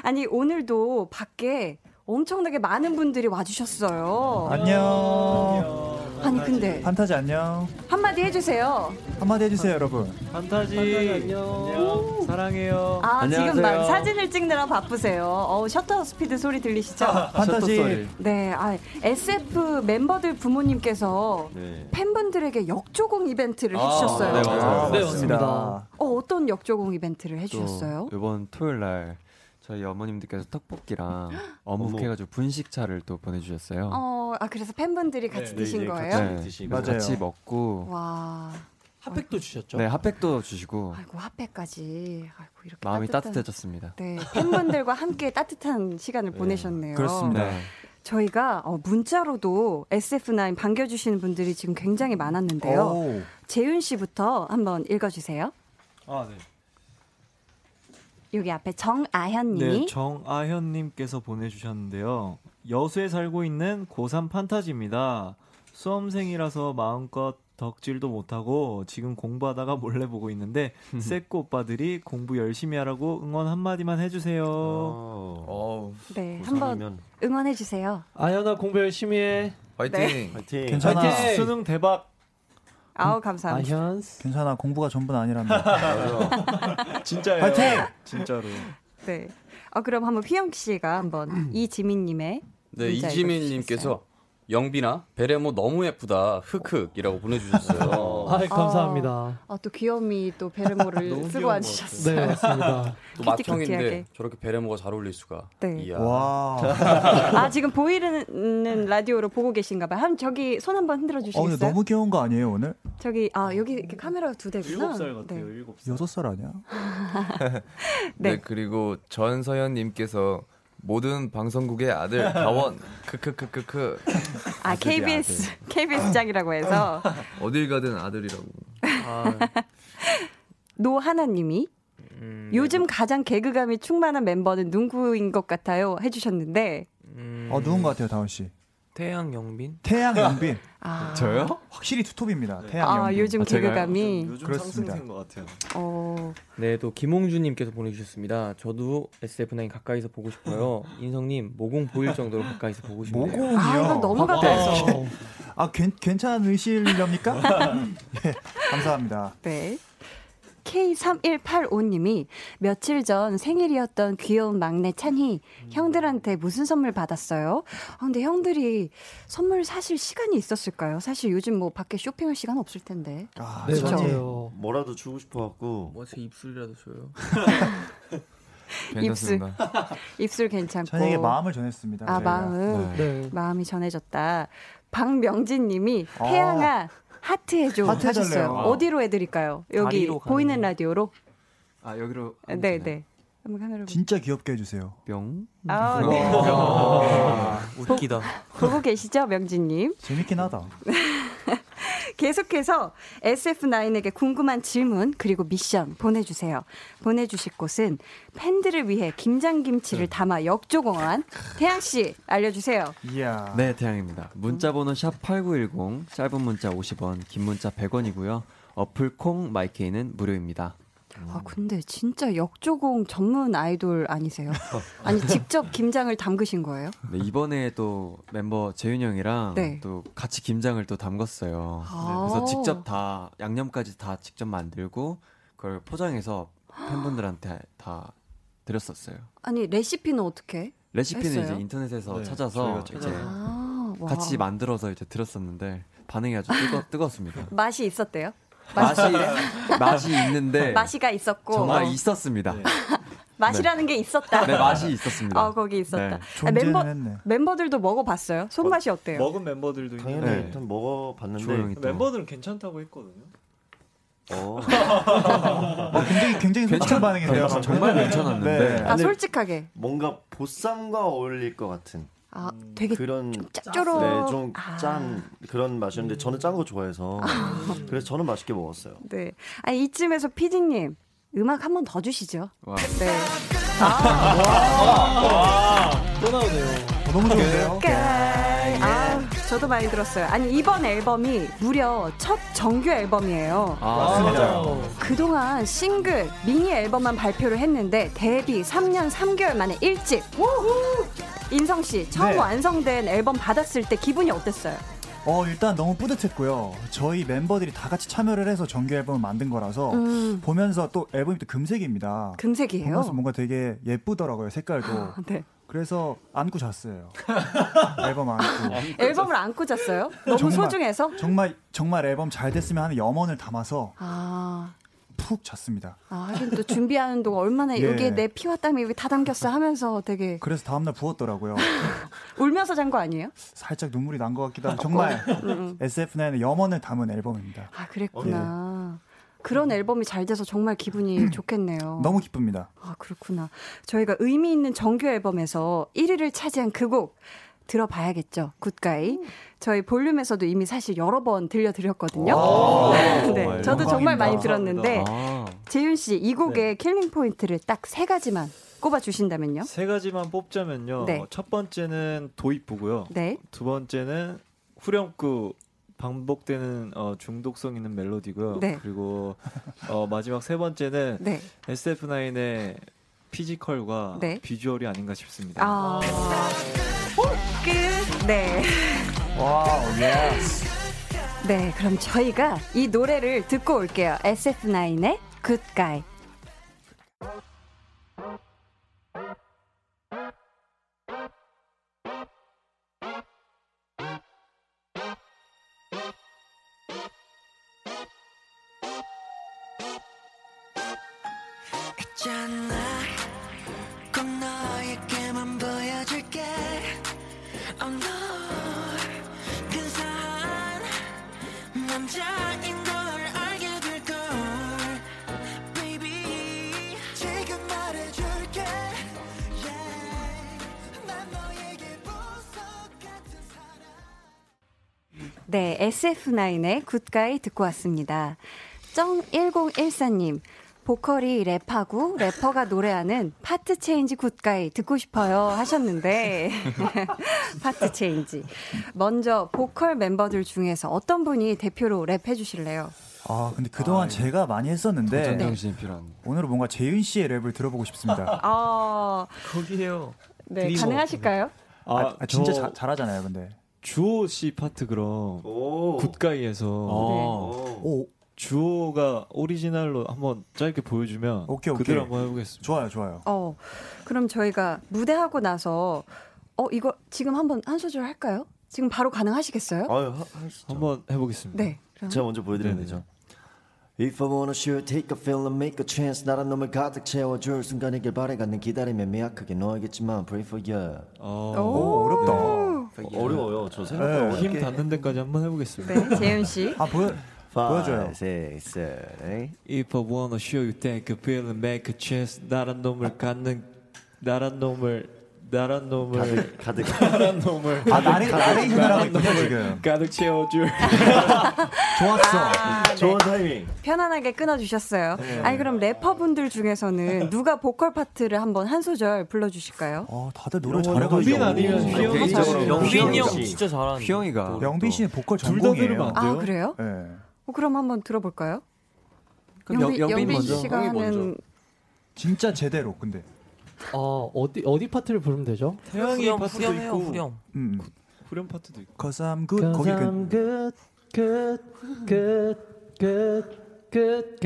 아니 오늘도 밖에 엄청나게 많은 분들이 와주셨어요. 안녕. 아니 근데 판타지 안녕. 한마디 해주세요. 한마디 해주세요 여러분. 판타지, 판타지 안녕. 사랑해요. 아 안녕하세요. 지금 막 사진을 찍느라 바쁘세요. 어 셔터 스피드 소리 들리시죠? 판타지. 네, 아 SF 멤버들 부모님께서 네. 팬분들에게 역조공 이벤트를 아, 해주셨어요. 네 맞아요. 네 맞습니다. 어 어떤 역조공 이벤트를 해주셨어요? 이번 토요일 날 저희 어머님들께서 떡볶이랑 어묵 해가지고 분식차를 또 보내주셨어요. 어, 아 그래서 팬분들이 같이 네, 드신 네, 거예요? 같이 네, 드시고 맞아요. 같이 먹고. 와. 핫팩도 주셨죠? 네, 핫팩도 주시고. 아이고 핫팩까지. 아이고 이렇게 마음이 따뜻한, 따뜻해졌습니다. 네, 팬분들과 함께 따뜻한 시간을 네, 보내셨네요. 그렇습니다. 네. 저희가 어, 문자로도 SF9 반겨주시는 분들이 지금 굉장히 많았는데요. 오. 재윤 씨부터 한번 읽어주세요. 아, 네. 여기 앞에 정아현님이 네, 정아현님께서 보내주셨는데요. 여수에 살고 있는 고3 판타지입니다. 수험생이라서 마음껏 덕질도 못하고 지금 공부하다가 몰래 보고 있는데 쎄꼬 오빠들이 공부 열심히 하라고 응원 한마디만 해주세요. 어. 네, 한번 응원해주세요. 아연아 공부 열심히 해. 화이팅. 네. 화이팅. 괜찮아. 화이팅. 수능 대박. 아우 감사합니다. 아현. 괜찮아 공부가 전부는 아니랍니다. 진짜요. 화이팅. 진짜로. 네. 어 그럼 한번 휘영 씨가 한번 이지민님의 네 이지민님께서 영빈아 베레모 너무 예쁘다 흑흑이라고 보내주셨어요. 아 감사합니다. 아, 또 귀염이 또 베레모를 쓰고 앉으셨어요. 네 맞습니다. 또 맏형인데 저렇게 베레모가 잘 어울릴 수가. 네. 이야. 와. 아 지금 보이는 라디오로 보고 계신가봐요. 한 저기 손 한번 흔들어 주시겠어요? 어, 너무 귀여운 거 아니에요 오늘? 저기 아 여기 이렇게 카메라가 두 대구나. 7살 같아요. 네. 7살. 6살 아니야? 네. 네 그리고 전서연님께서 모든 방송국의 아들 다원 크크크크크. 아 KBS KBS 짱이라고 해서. 어딜 가든 아들이라고. 아. 노하나님이 음, 요즘 가장 개그감이 충만한 멤버는 누구인 것 같아요? 해주셨는데. 음... 어 누군 것 같아요 다원 씨 태양 영빈 태양 영빈 아. 저요? 확실히 투톱입니다. 태양 아, 영빈. 요즘 아, 개그감이 요즘 그렇습니다. 상승세인 것 같아요. 어. 네, 또 김홍주님께서 보내주셨습니다. 저도 SF9 가까이서 보고 싶어요. 인성님 모공 보일 정도로 가까이서 보고 싶네요. 모공이요? 아, 이건 너무 가까이서. 아, 괜, 괜찮으실렵니까? 네, 감사합니다. 네. K3185님이 며칠 전 생일이었던 귀여운 막내 찬희 음. 형들한테 무슨 선물 받았어요? 아, 근데 형들이 선물 사실 시간이 있었을까요? 사실 요즘 뭐 밖에 쇼핑할 시간 없을 텐데. 아, 네, 맞아요. 뭐라도 주고 싶어 갖고. 뭐제 입술이라도 줘요. 입술 입술 괜찮고 찬이에게 마음을 전했습니다. 아 저희가. 마음 네. 마음이 전해졌다. 박명진님이 아. 태양아 하트 해줘 하트 하셨어요. 아. 어디로 해드릴까요? 여기 보이는 라디오로. 아 여기로. 네네. 네. 한번 카메라. 진짜 귀엽게 해주세요. 뿅. 아, 네. 아, 웃기다. 보고 계시죠, 명진님? 재밌긴 하다. 계속해서 SF9에게 궁금한 질문 그리고 미션 보내주세요. 보내주실 곳은 팬들을 위해 김장김치를 네. 담아 역조공한 태양 씨 알려주세요. 이야. 네, 태양입니다. 문자번호 샵 #8910 짧은 문자 50원, 긴 문자 100원이고요. 어플 콩 마이케이는 무료입니다. 아 근데 진짜 역조공 전문 아이돌 아니세요? 아니 직접 김장을 담그신 거예요? 네 이번에 또 멤버 재윤 형이랑 네. 또 같이 김장을 또 담궜어요. 아~ 그래서 직접 다 양념까지 다 직접 만들고 그걸 포장해서 팬분들한테 다 드렸었어요. 아니 레시피는 어떻게? 레시피는 했어요? 이제 인터넷에서 네, 찾아서 이제 아~ 같이 만들어서 이제 드렸었는데 반응이 아주 뜨거, 뜨겁습니다. 맛이 있었대요? 맛이 맛이 있는데 맛이가 있었고 정말 있었습니다. 네. 맛이라는 네. 게 있었다. 네, 맛이 있었습니다. 어, 거기 있었다. 네. 아, 멤버 했네. 멤버들도 먹어봤어요. 손맛이 어때요? 먹은 멤버들도 당연히 네. 일단 먹어봤는데 멤버들은 괜찮다고 했거든요. 어. 어, 굉장히 굉장히 솔직한 반응이네요. 정말 괜찮았는데. 네. 아 솔직하게. 뭔가 보쌈과 어울릴 것 같은. 아, 되게 그런 짭조름. 네, 좀짠 아. 그런 맛이었는데 저는 짠 거 좋아해서 아. 그래서 저는 맛있게 먹었어요. 네. 아 이쯤에서 피디님 음악 한 번 더 주시죠. 와. 네. 아. 와. 와. 또 나오네요. 어, 너무 좋은데요? 아, 저도 많이 들었어요. 아니 이번 앨범이 무려 첫 정규 앨범이에요. 아, 맞아요. 그동안 싱글, 미니 앨범만 발표를 했는데 데뷔 3년 3개월 만에 1집. 인성 씨 처음 네. 완성된 앨범 받았을 때 기분이 어땠어요? 어 일단 너무 뿌듯했고요. 저희 멤버들이 다 같이 참여를 해서 정규 앨범을 만든 거라서 음. 보면서 또 앨범이 또 금색입니다. 금색이에요? 보면서 뭔가 되게 예쁘더라고요 색깔도. 네. 그래서 안고 잤어요. 앨범 안고. 앨범을 안고 잤어요? 너무 정말, 소중해서? 정말 정말 앨범 잘 됐으면 하는 염원을 담아서 아. 푹 잤습니다. 아, 하긴 또 준비하는 동안 얼마나 예. 여기에 내 피와 땀이 여기 다 담겼어 하면서 되게. 그래서 다음날 부었더라고요. 울면서 잔 거 아니에요? 살짝 눈물이 난 것 같기도 하고 정말 SF9의 염원을 담은 앨범입니다. 아, 그랬구나. 예. 그런 앨범이 잘 돼서 정말 기분이 좋겠네요. 너무 기쁩니다. 아, 그렇구나. 저희가 의미 있는 정규 앨범에서 1위를 차지한 그 곡 들어봐야겠죠. Good Guy. 저희 볼륨에서도 이미 사실 여러 번 들려드렸거든요. 네, 저도 정말 많이 들었는데 아. 재윤 씨 이 곡의 네. killing point를 딱 세 가지만 꼽아 주신다면요? 세 가지만 뽑자면요. 네. 첫 번째는 도입부고요. 네. 두 번째는 후렴구 반복되는 어, 중독성 있는 멜로디고요. 네. 그리고 어, 마지막 세 번째는 네. SF9의 physical과 네. visual이 아닌가 싶습니다. 아... 끝. 네. Wow, yes. 네, 그럼 저희가 이 노래를 듣고 올게요. SF9의 Good Guy 네, SF9의 Good Guy 듣고 왔습니다. 정1014님, 보컬이 랩하고 래퍼가 노래하는 part change Good Guy 듣고 싶어요 하셨는데 part change 먼저 보컬 멤버들 중에서 어떤 분이 대표로 랩해 주실래요? 아 근데 그동안 아, 예. 제가 많이 했었는데 네. 필요한. 오늘은 뭔가 재윤 씨의 랩을 들어보고 싶습니다. 아 거기에요. 네 가능하실까요? 아, 아 진짜 자, 잘하잖아요, 근데. 주호 씨 파트 그럼 굿가이에서 네. 오. 주호가 오리지널로 한번 짧게 보여주면 오케이, 오케이. 그대로 한번 해보겠습니다. 좋아요, 좋아요. 어, 그럼 저희가 무대하고 나서 어 이거 지금 한번 한 소절 할까요? 지금 바로 가능하시겠어요? 아유, 하, 한번 해보겠습니다. 네. 그럼. 제가 먼저 보여드리면 네네. 되죠. If I wanna shoot, take a and make a chance 나란 놈을 가득 채워줄 순간이길 바래가는 기다림에 미약하게 너알겠지만 Pray for you 오, 오 어렵다 어려워요 저 생각보다 네. 힘 닿는 데까지 한번 해보겠습니다 네 재윤 씨 아 보여 보여줘요. Six, seven, If I wanna show you, take a pill and make a chance. 나란 놈을 갖는 나란 놈을 나란 놈을 가득 나란 놈을 아 나레 나레이션을 하고 지금. 가득 채워줄. 좋았어. 아, 네. 좋은 타이밍. 편안하게 끊어주셨어요. 네. 아니 그럼 래퍼분들 중에서는 누가 보컬 파트를 한번 한 소절 불러주실까요? 어 다들 노래 잘해가지고. 영빈 아니면 휘영 영빈이 형 진짜 잘하는 휘영이가 영빈 씨는 보컬 전공이에요. 아 그래요? 네. 어, 그럼 한번 들어볼까요? 그럼 영빈, 영빈, 영빈 씨가 하는 진짜 제대로 근데 어 어디 어디 파트를 부르면 되죠? 태영이 형 파트도 있고 후렴. 음. 후렴 파트도 있고. Cause I'm good. 거기 I'm good, good, good, good,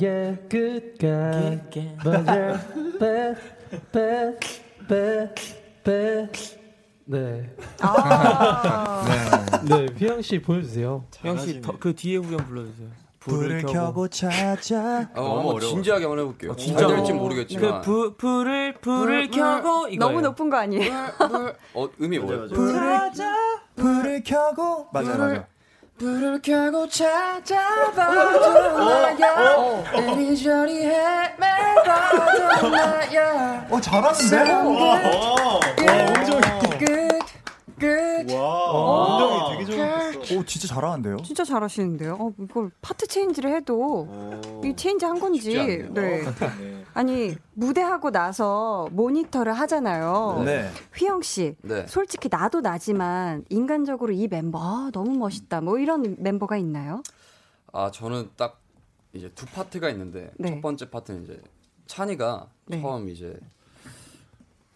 yeah, good guy. 맞아, bad, bad, bad, bad. 네. 아~ 네. 네, 휘영 씨 보여주세요. 휘영 씨그 뒤에 후렴 불러주세요. 불을 켜고 찾아. 어, 어 한번 진지하게 한번 해볼게요. 어, 진짜 될지 모르겠지만. 그 부, 불을 불을 켜고 이거 너무 높은 거 아니에요? 어 음이 뭐예요? 불을 불을 켜고. 맞아 맞아. 불을 켜고 찾아봐도 나야. 이리저리 헤매봐도 나야. 어 잘하는데? 와. 엄청 끝. 와, 운동이 되게 좋았어. 오, 진짜 잘하는데요? 진짜 잘하시는데요. 어, 이걸 part change를 해도 이 change 한 건지. 네. 네. 아니 무대하고 나서 모니터를 하잖아요. 네. 휘영 씨, 네. 솔직히 나도 나지만 인간적으로 이 멤버 아, 너무 멋있다. 뭐 이런 멤버가 있나요? 아 저는 딱 이제 두 파트가 있는데 네. 첫 번째 파트는 이제 찬이가 네. 처음 이제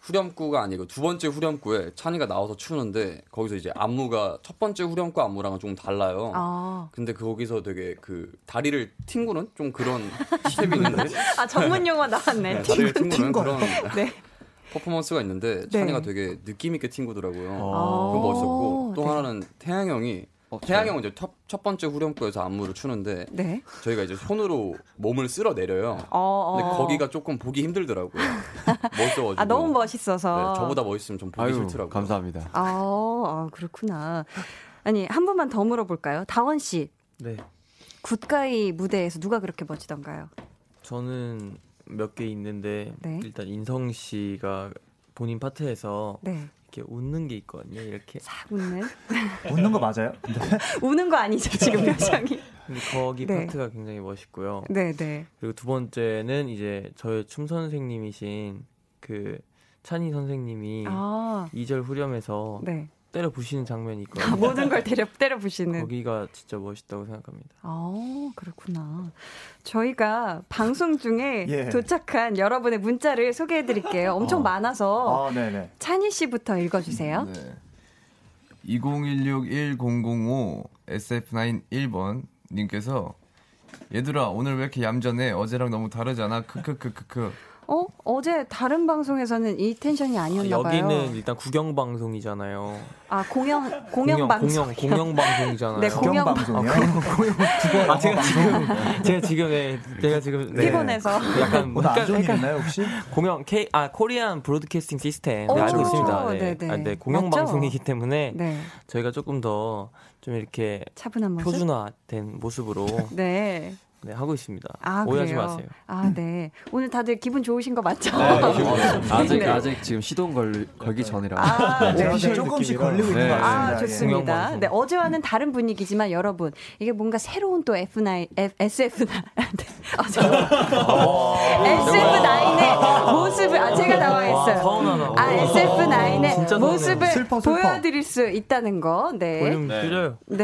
후렴구가 아니고 두 번째 후렴구에 찬이가 나와서 추는데 거기서 이제 안무가 첫 번째 후렴구 안무랑은 좀 달라요. 아. 근데 거기서 되게 그 다리를 튕구는 좀 그런 스텝이 있는데. 아 전문 용어 나왔네. 네, 다리를 튕구는 그런 네. 퍼포먼스가 있는데 찬이가 네. 되게 느낌 있게 튕구더라고요. 아. 그거 멋있었고 또 네. 하나는 태양 형이 어, 태양이 형 이제 첫, 첫 번째 후렴구에서 안무를 추는데 네? 저희가 이제 손으로 몸을 쓸어 내려요. 어, 근데 어. 거기가 조금 보기 힘들더라고요. 멋져가지고. 아 너무 멋있어서. 네, 저보다 멋있으면 좀 보기 아유, 싫더라고요. 감사합니다. 아, 아 그렇구나. 아니 한 번만 더 물어볼까요? 다원 씨. 네. 굿가이 무대에서 누가 그렇게 멋지던가요? 저는 몇 개 있는데 네? 일단 인성 씨가 본인 파트에서 네. 이렇게 웃는 게 있거든요. 이렇게 싹 웃는. 웃는 거 맞아요? 우는 거 아니죠 지금 표정이. 근데 거기 네. 파트가 굉장히 멋있고요. 네, 네. 그리고 두 번째는 이제 저의 춤 선생님이신 그 찬희 선생님이 아. 2절 후렴에서 네. 때려 부시는 장면이 있거든요. 아, 모든 걸 때려 때려 부시는. 거기가 진짜 멋있다고 생각합니다. 아 그렇구나. 저희가 방송 중에 예. 도착한 여러분의 문자를 소개해드릴게요. 엄청 어. 많아서 아, 찬희 씨부터 읽어주세요. 네. 20161005 SF9 1번 님께서 얘들아 오늘 왜 이렇게 얌전해 어제랑 너무 다르잖아 크크크크크 어? 어제 다른 방송에서는 이 텐션이 아니었나 봐요. 여기는 일단 구경 방송이잖아요. 아, 공영 공영 방송. 공영 공영 방송이잖아요. 네, 공영 방송이요. 아, 공영 공영 아, 제가 지금 제가 지금 네, 제가 지금 네, 피곤해서 약간 뭔가 안 좋은 일나요 혹시? 공영 K 아 코리안 브로드캐스팅 시스템 네, 알고 있습니다. 네. 네, 네. 아, 네 공영 맞죠? 방송이기 때문에 네. 저희가 조금 더 좀 이렇게 차분한 모습? 표준화된 모습으로 네. 네, 하고 있습니다. 아, 오해하지 그래요? 마세요. 아, 네. 오늘 다들 기분 좋으신 거 맞죠? 네, 아직 네. 아직 지금 시동 걸 걸기 전이라. 아, 네. 네. 조금씩 걸리고 있는 것 같습니다. 아, 좋습니다. 네, 어제와는 다른 분위기지만 여러분, 이게 뭔가 새로운 또 F9 F, SF9 아, SF9의 모습을 아 제가 나와 있어요. 아, SF9의 모습을 슬퍼, 슬퍼. 보여드릴 수 있다는 거. 네. 네. 네.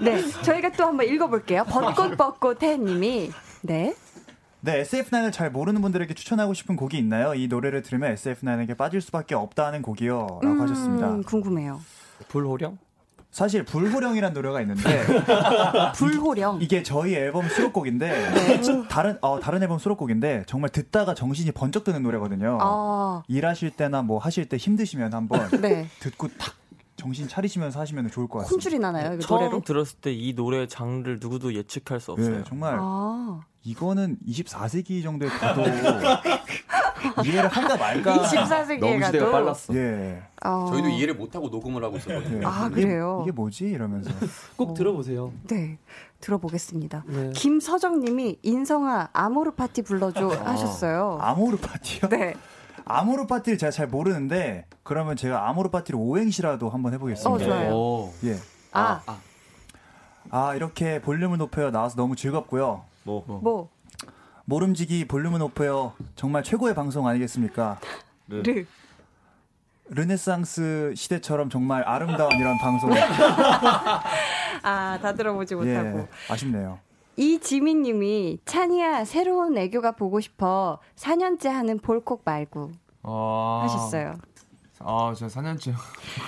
네. 저희가 또 한번 읽어볼게요. 벚꽃 벚꽃 해님이 네. 네, SF9을 잘 모르는 분들에게 추천하고 싶은 곡이 있나요? 이 노래를 들으면 SF9에게 빠질 수밖에 없다는 곡이요. 라고 음, 하셨습니다. 궁금해요. 불호령? 사실 불호령이라는 노래가 있는데 불호령 이게 저희 앨범 수록곡인데 네. 다른 어 다른 앨범 수록곡인데 정말 듣다가 정신이 번쩍 드는 노래거든요. 아. 일하실 때나 뭐 하실 때 힘드시면 한번 네. 듣고 탁 정신 차리시면서 하시면 좋을 것 같습니다. 혼줄이 나나요? 처음 노래로? 들었을 때 이 노래 장르를 누구도 예측할 수 없어요. 네, 정말 아. 이거는 24세기 정도에 가도 이해를 한가 말까. 24세기에 너무 시대가 가도. 빨랐어. 예. 어. 저희도 이해를 못 하고 녹음을 하고 있었거든요. 네. 아 그래요? 이게, 이게 뭐지 이러면서 꼭 어. 들어보세요. 네, 들어보겠습니다. 네. 김서정님이 인성아 아모르 파티 불러줘 아. 하셨어요. 아모르 파티요? 네. 아모르 파티를 제가 잘 모르는데 그러면 제가 아모르 파티를 오행시라도 한번 해보겠습니다. 어. 예. 아. 아. 아 이렇게 볼륨을 높여 나와서 너무 즐겁고요. 뭐? 뭐? 뭐? 모름지기 볼륨을 높여요. 정말 최고의 방송 아니겠습니까? 르. 르. 르네상스 시대처럼 정말 아름다운 이런 방송. 아, 다 들어보지 못하고. 예, 아쉽네요. 이지민님이 찬이야 새로운 애교가 보고 싶어 4년째 하는 볼콕 말고 아~ 하셨어요. 아, 저 4년째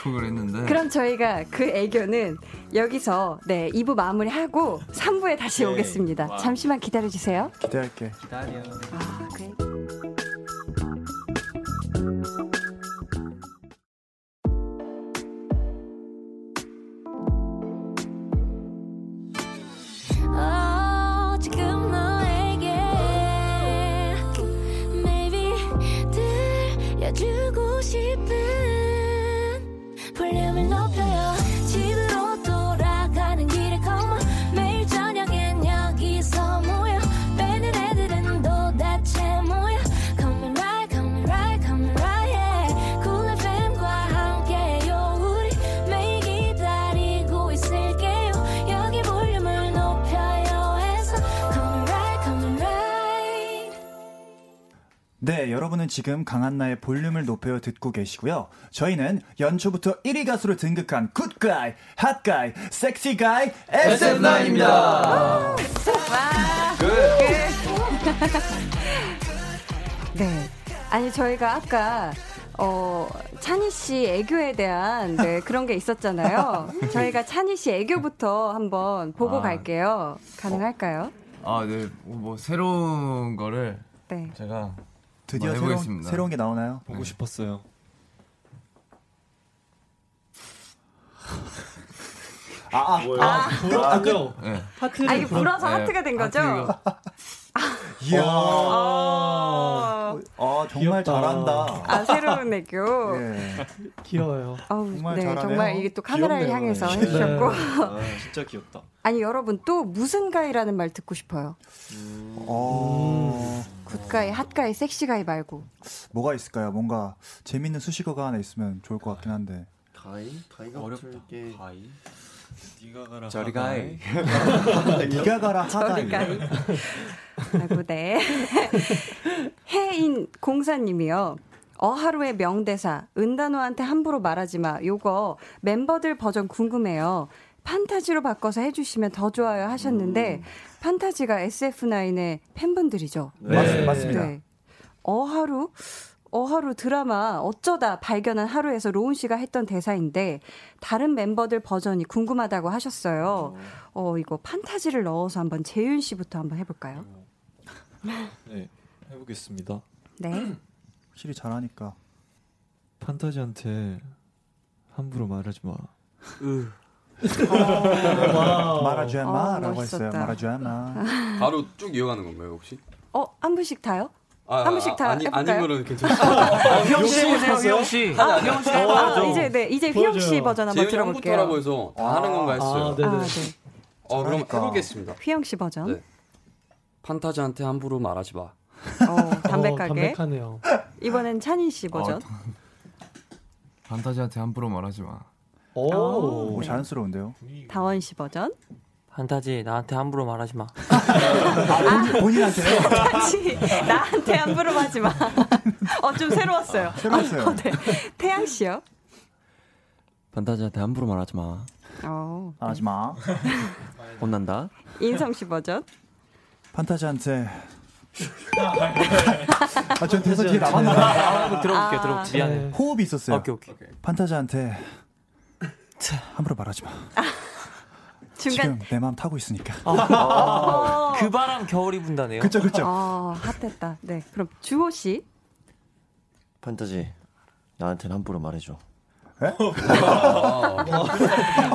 그걸 했는데. 그럼 저희가 그 애교는 여기서 네 2부 마무리하고 3부에 다시 네. 오겠습니다. 와. 잠시만 기다려 주세요. 기다릴게. 기다려. 아, 그래. 싶은 볼륨을 높여 네, 여러분은 지금 강한나의 볼륨을 높여 듣고 계시고요. 저희는 연초부터 1위 가수로 등극한 굿가이, 핫가이, 섹시가이 SF9입니다. 와, 네. 아니, 저희가 아까 어, 찬희 씨 애교에 대한 네, 그런 게 있었잖아요. 저희가 찬희 씨 애교부터 한번 보고 아, 갈게요. 가능할까요? 어, 아, 네. 뭐 새로운 거를 네. 제가 드디어 새로운, 새로운 게 나오나요? 보고 네. 싶었어요. 아, 아, 아, 불어, 아, 그, 네. 하트를 아, 이게 불어서 네. 하트가 된 거죠? 이야. 아, 아 정말 귀엽다. 잘한다. 아, 새로운 애교. 네. 귀여워요. 어우, 정말 네, 잘하네요. 정말 이게 또 카메라를 귀엽네요. 향해서 네. 해주셨고. 아, 진짜 귀엽다. 아니, 여러분 또 무슨 가이라는 말 듣고 싶어요. 음. 음. 굿가이, 핫가이, 섹시가이 말고. 뭐가 있을까요? 뭔가 재밌는 수식어가 하나 있으면 좋을 것 같긴 한데. 가이? 가이가 어렵다. 게... 가이? 네가 가라. 저리 가이. 네가 가라 하다이. 아이고 네. 해인 공사님이요. 어하루의 명대사, 은단호한테 함부로 말하지 마. 요거 멤버들 버전 궁금해요. 판타지로 바꿔서 해주시면 더 좋아요 하셨는데, 음. 판타지가 SF9의 팬분들이죠. 네. 맞 습니다. 네. 어하루? 어하루 드라마 어쩌다 발견한 하루에서 로운 씨가 했던 대사인데 다른 멤버들 버전이 궁금하다고 하셨어요. 어 이거 판타지를 넣어서 한번 재윤 씨부터 한번 해볼까요? 네 해보겠습니다. 네. 확실히 잘하니까. 판타지한테 함부로 말하지 마. 으. 어, 말하지 마라고 어, 했어요. 말하지 마. 바로 쭉 이어가는 건가요 혹시? 어 한 분씩 다요? 아, 한 분씩 다 아니, 해볼까요? 아니면은 괜찮아요. 휘영 씨 해보세요, 휘영 씨. 아, 휘영 씨 아, 이제 네, 이제 휘영 씨 버전 한번 들어볼게요. 라고 해서 다 하는 건가 했어요. 아, 네네. 아, 네. 어, 그럼 해보겠습니다. 휘영 씨 버전. 네. 판타지한테 함부로 말하지 마. 어, 담백하게. 어, 담백하네요. 이번엔 찬희 씨 버전. 어, 판타지한테 함부로 말하지 마. 오, 오 자연스러운데요. 다원 씨 버전. 판타지 나한테 함부로 말하지 마. 아, 본인, 한테요 판타지 나한테 함부로 하지 마. 어 좀 새로웠어요. 새로웠어요. 어, 네. 태양 씨요. 판타지한테 함부로 말하지 마. 어. 말하지 마. 혼난다. 인성 씨 버전. 판타지한테 아, 전 대사 뒤에 남았는데. 아, 들어볼게요, 들어볼게요. 미안해. 호흡이 있었어요. 오케이, 오케이. 판타지한테 함부로 말하지 마. 중간... 지금 내 마음 타고 있으니까. 아, 그 바람 겨울이 분다네요. 그쵸, 그쵸. 아, 핫했다. 네. 그럼 주호 씨. 판타지, 나한테는 함부로 말해줘.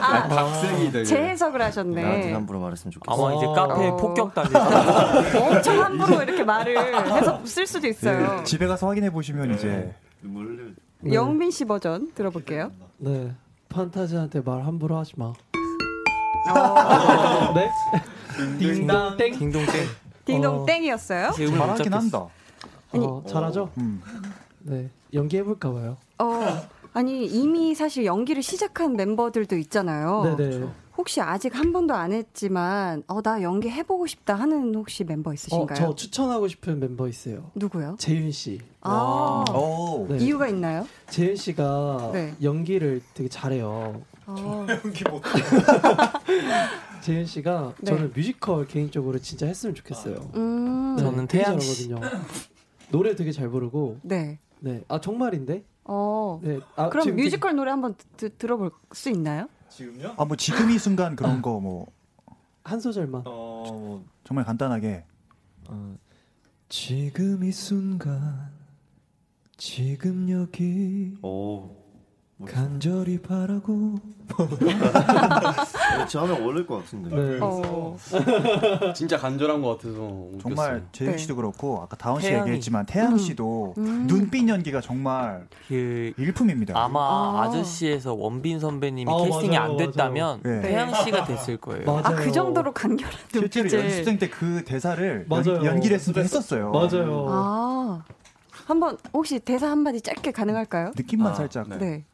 아, 박생이들. 재해석을 하셨네. 나한테 함부로 말했으면 좋겠어. 아마 이제 카페에 어. 폭격 달리. 엄청 함부로 이렇게 말을 해서 쓸 수도 있어요. 네, 집에 가서 확인해 보시면 이제. 네. 영민 씨 버전 들어볼게요. 네. 판타지한테 말 함부로 하지 마. 어. 네? 딩동 땡. 딩동 땡. 딩동 땡이었어요? 잘하긴 한다. 아니, 어, 잘하죠? 음. 네. 연기해 볼까 봐요. 어. 아니, 이미 사실 연기를 시작한 멤버들도 있잖아요. 네네. 혹시 아직 한 번도 안 했지만, 어, 나 연기 해보고 싶다 하는 혹시 멤버 있으신가요? 어, 저 추천하고 싶은 member 있어요. 누구요? 재윤 씨. 아, 네. 이유가 있나요? 재윤 씨가 네. 연기를 되게 잘해요. 아. 연기 못. 재윤 씨가 네. 저는 뮤지컬 개인적으로 진짜 했으면 좋겠어요. 음. 네, 저는 태양 잘하거든요. 노래 되게 잘 부르고. 네. 네. 아 정말인데? 어. 네. 아, 그럼 뮤지컬 노래 한번 드, 들어볼 수 있나요? 지금요? 아뭐 지금 이 순간 그런 거 뭐. 한 소절만. 어, 정말 간단하게. 어, 지금 이 순간, 지금 여기. 오. 간절히 바라고. 저 하면 어울릴 것 같은데. 네. 어. 진짜 간절한 것 같아서. 웃겼어요. 정말 재윤 네. 씨도 네. 그렇고 아까 다원 씨 얘기했지만 태양 음. 씨도 음. 눈빛 연기가 정말 그 일품입니다. 아마 아. 저씨에서 원빈 선배님이 아, 캐스팅이 맞아요, 안 됐다면 네. 태양 씨가 됐을 거예요. 아 그 정도로 간결한 눈빛을. 실제로 연습생 때 그 대사를 연, 연기를 했었어요. 맞아요. 아. 한번 혹시 대사 한마디 짧게 가능할까요? 느낌만 아, 살짝. 네.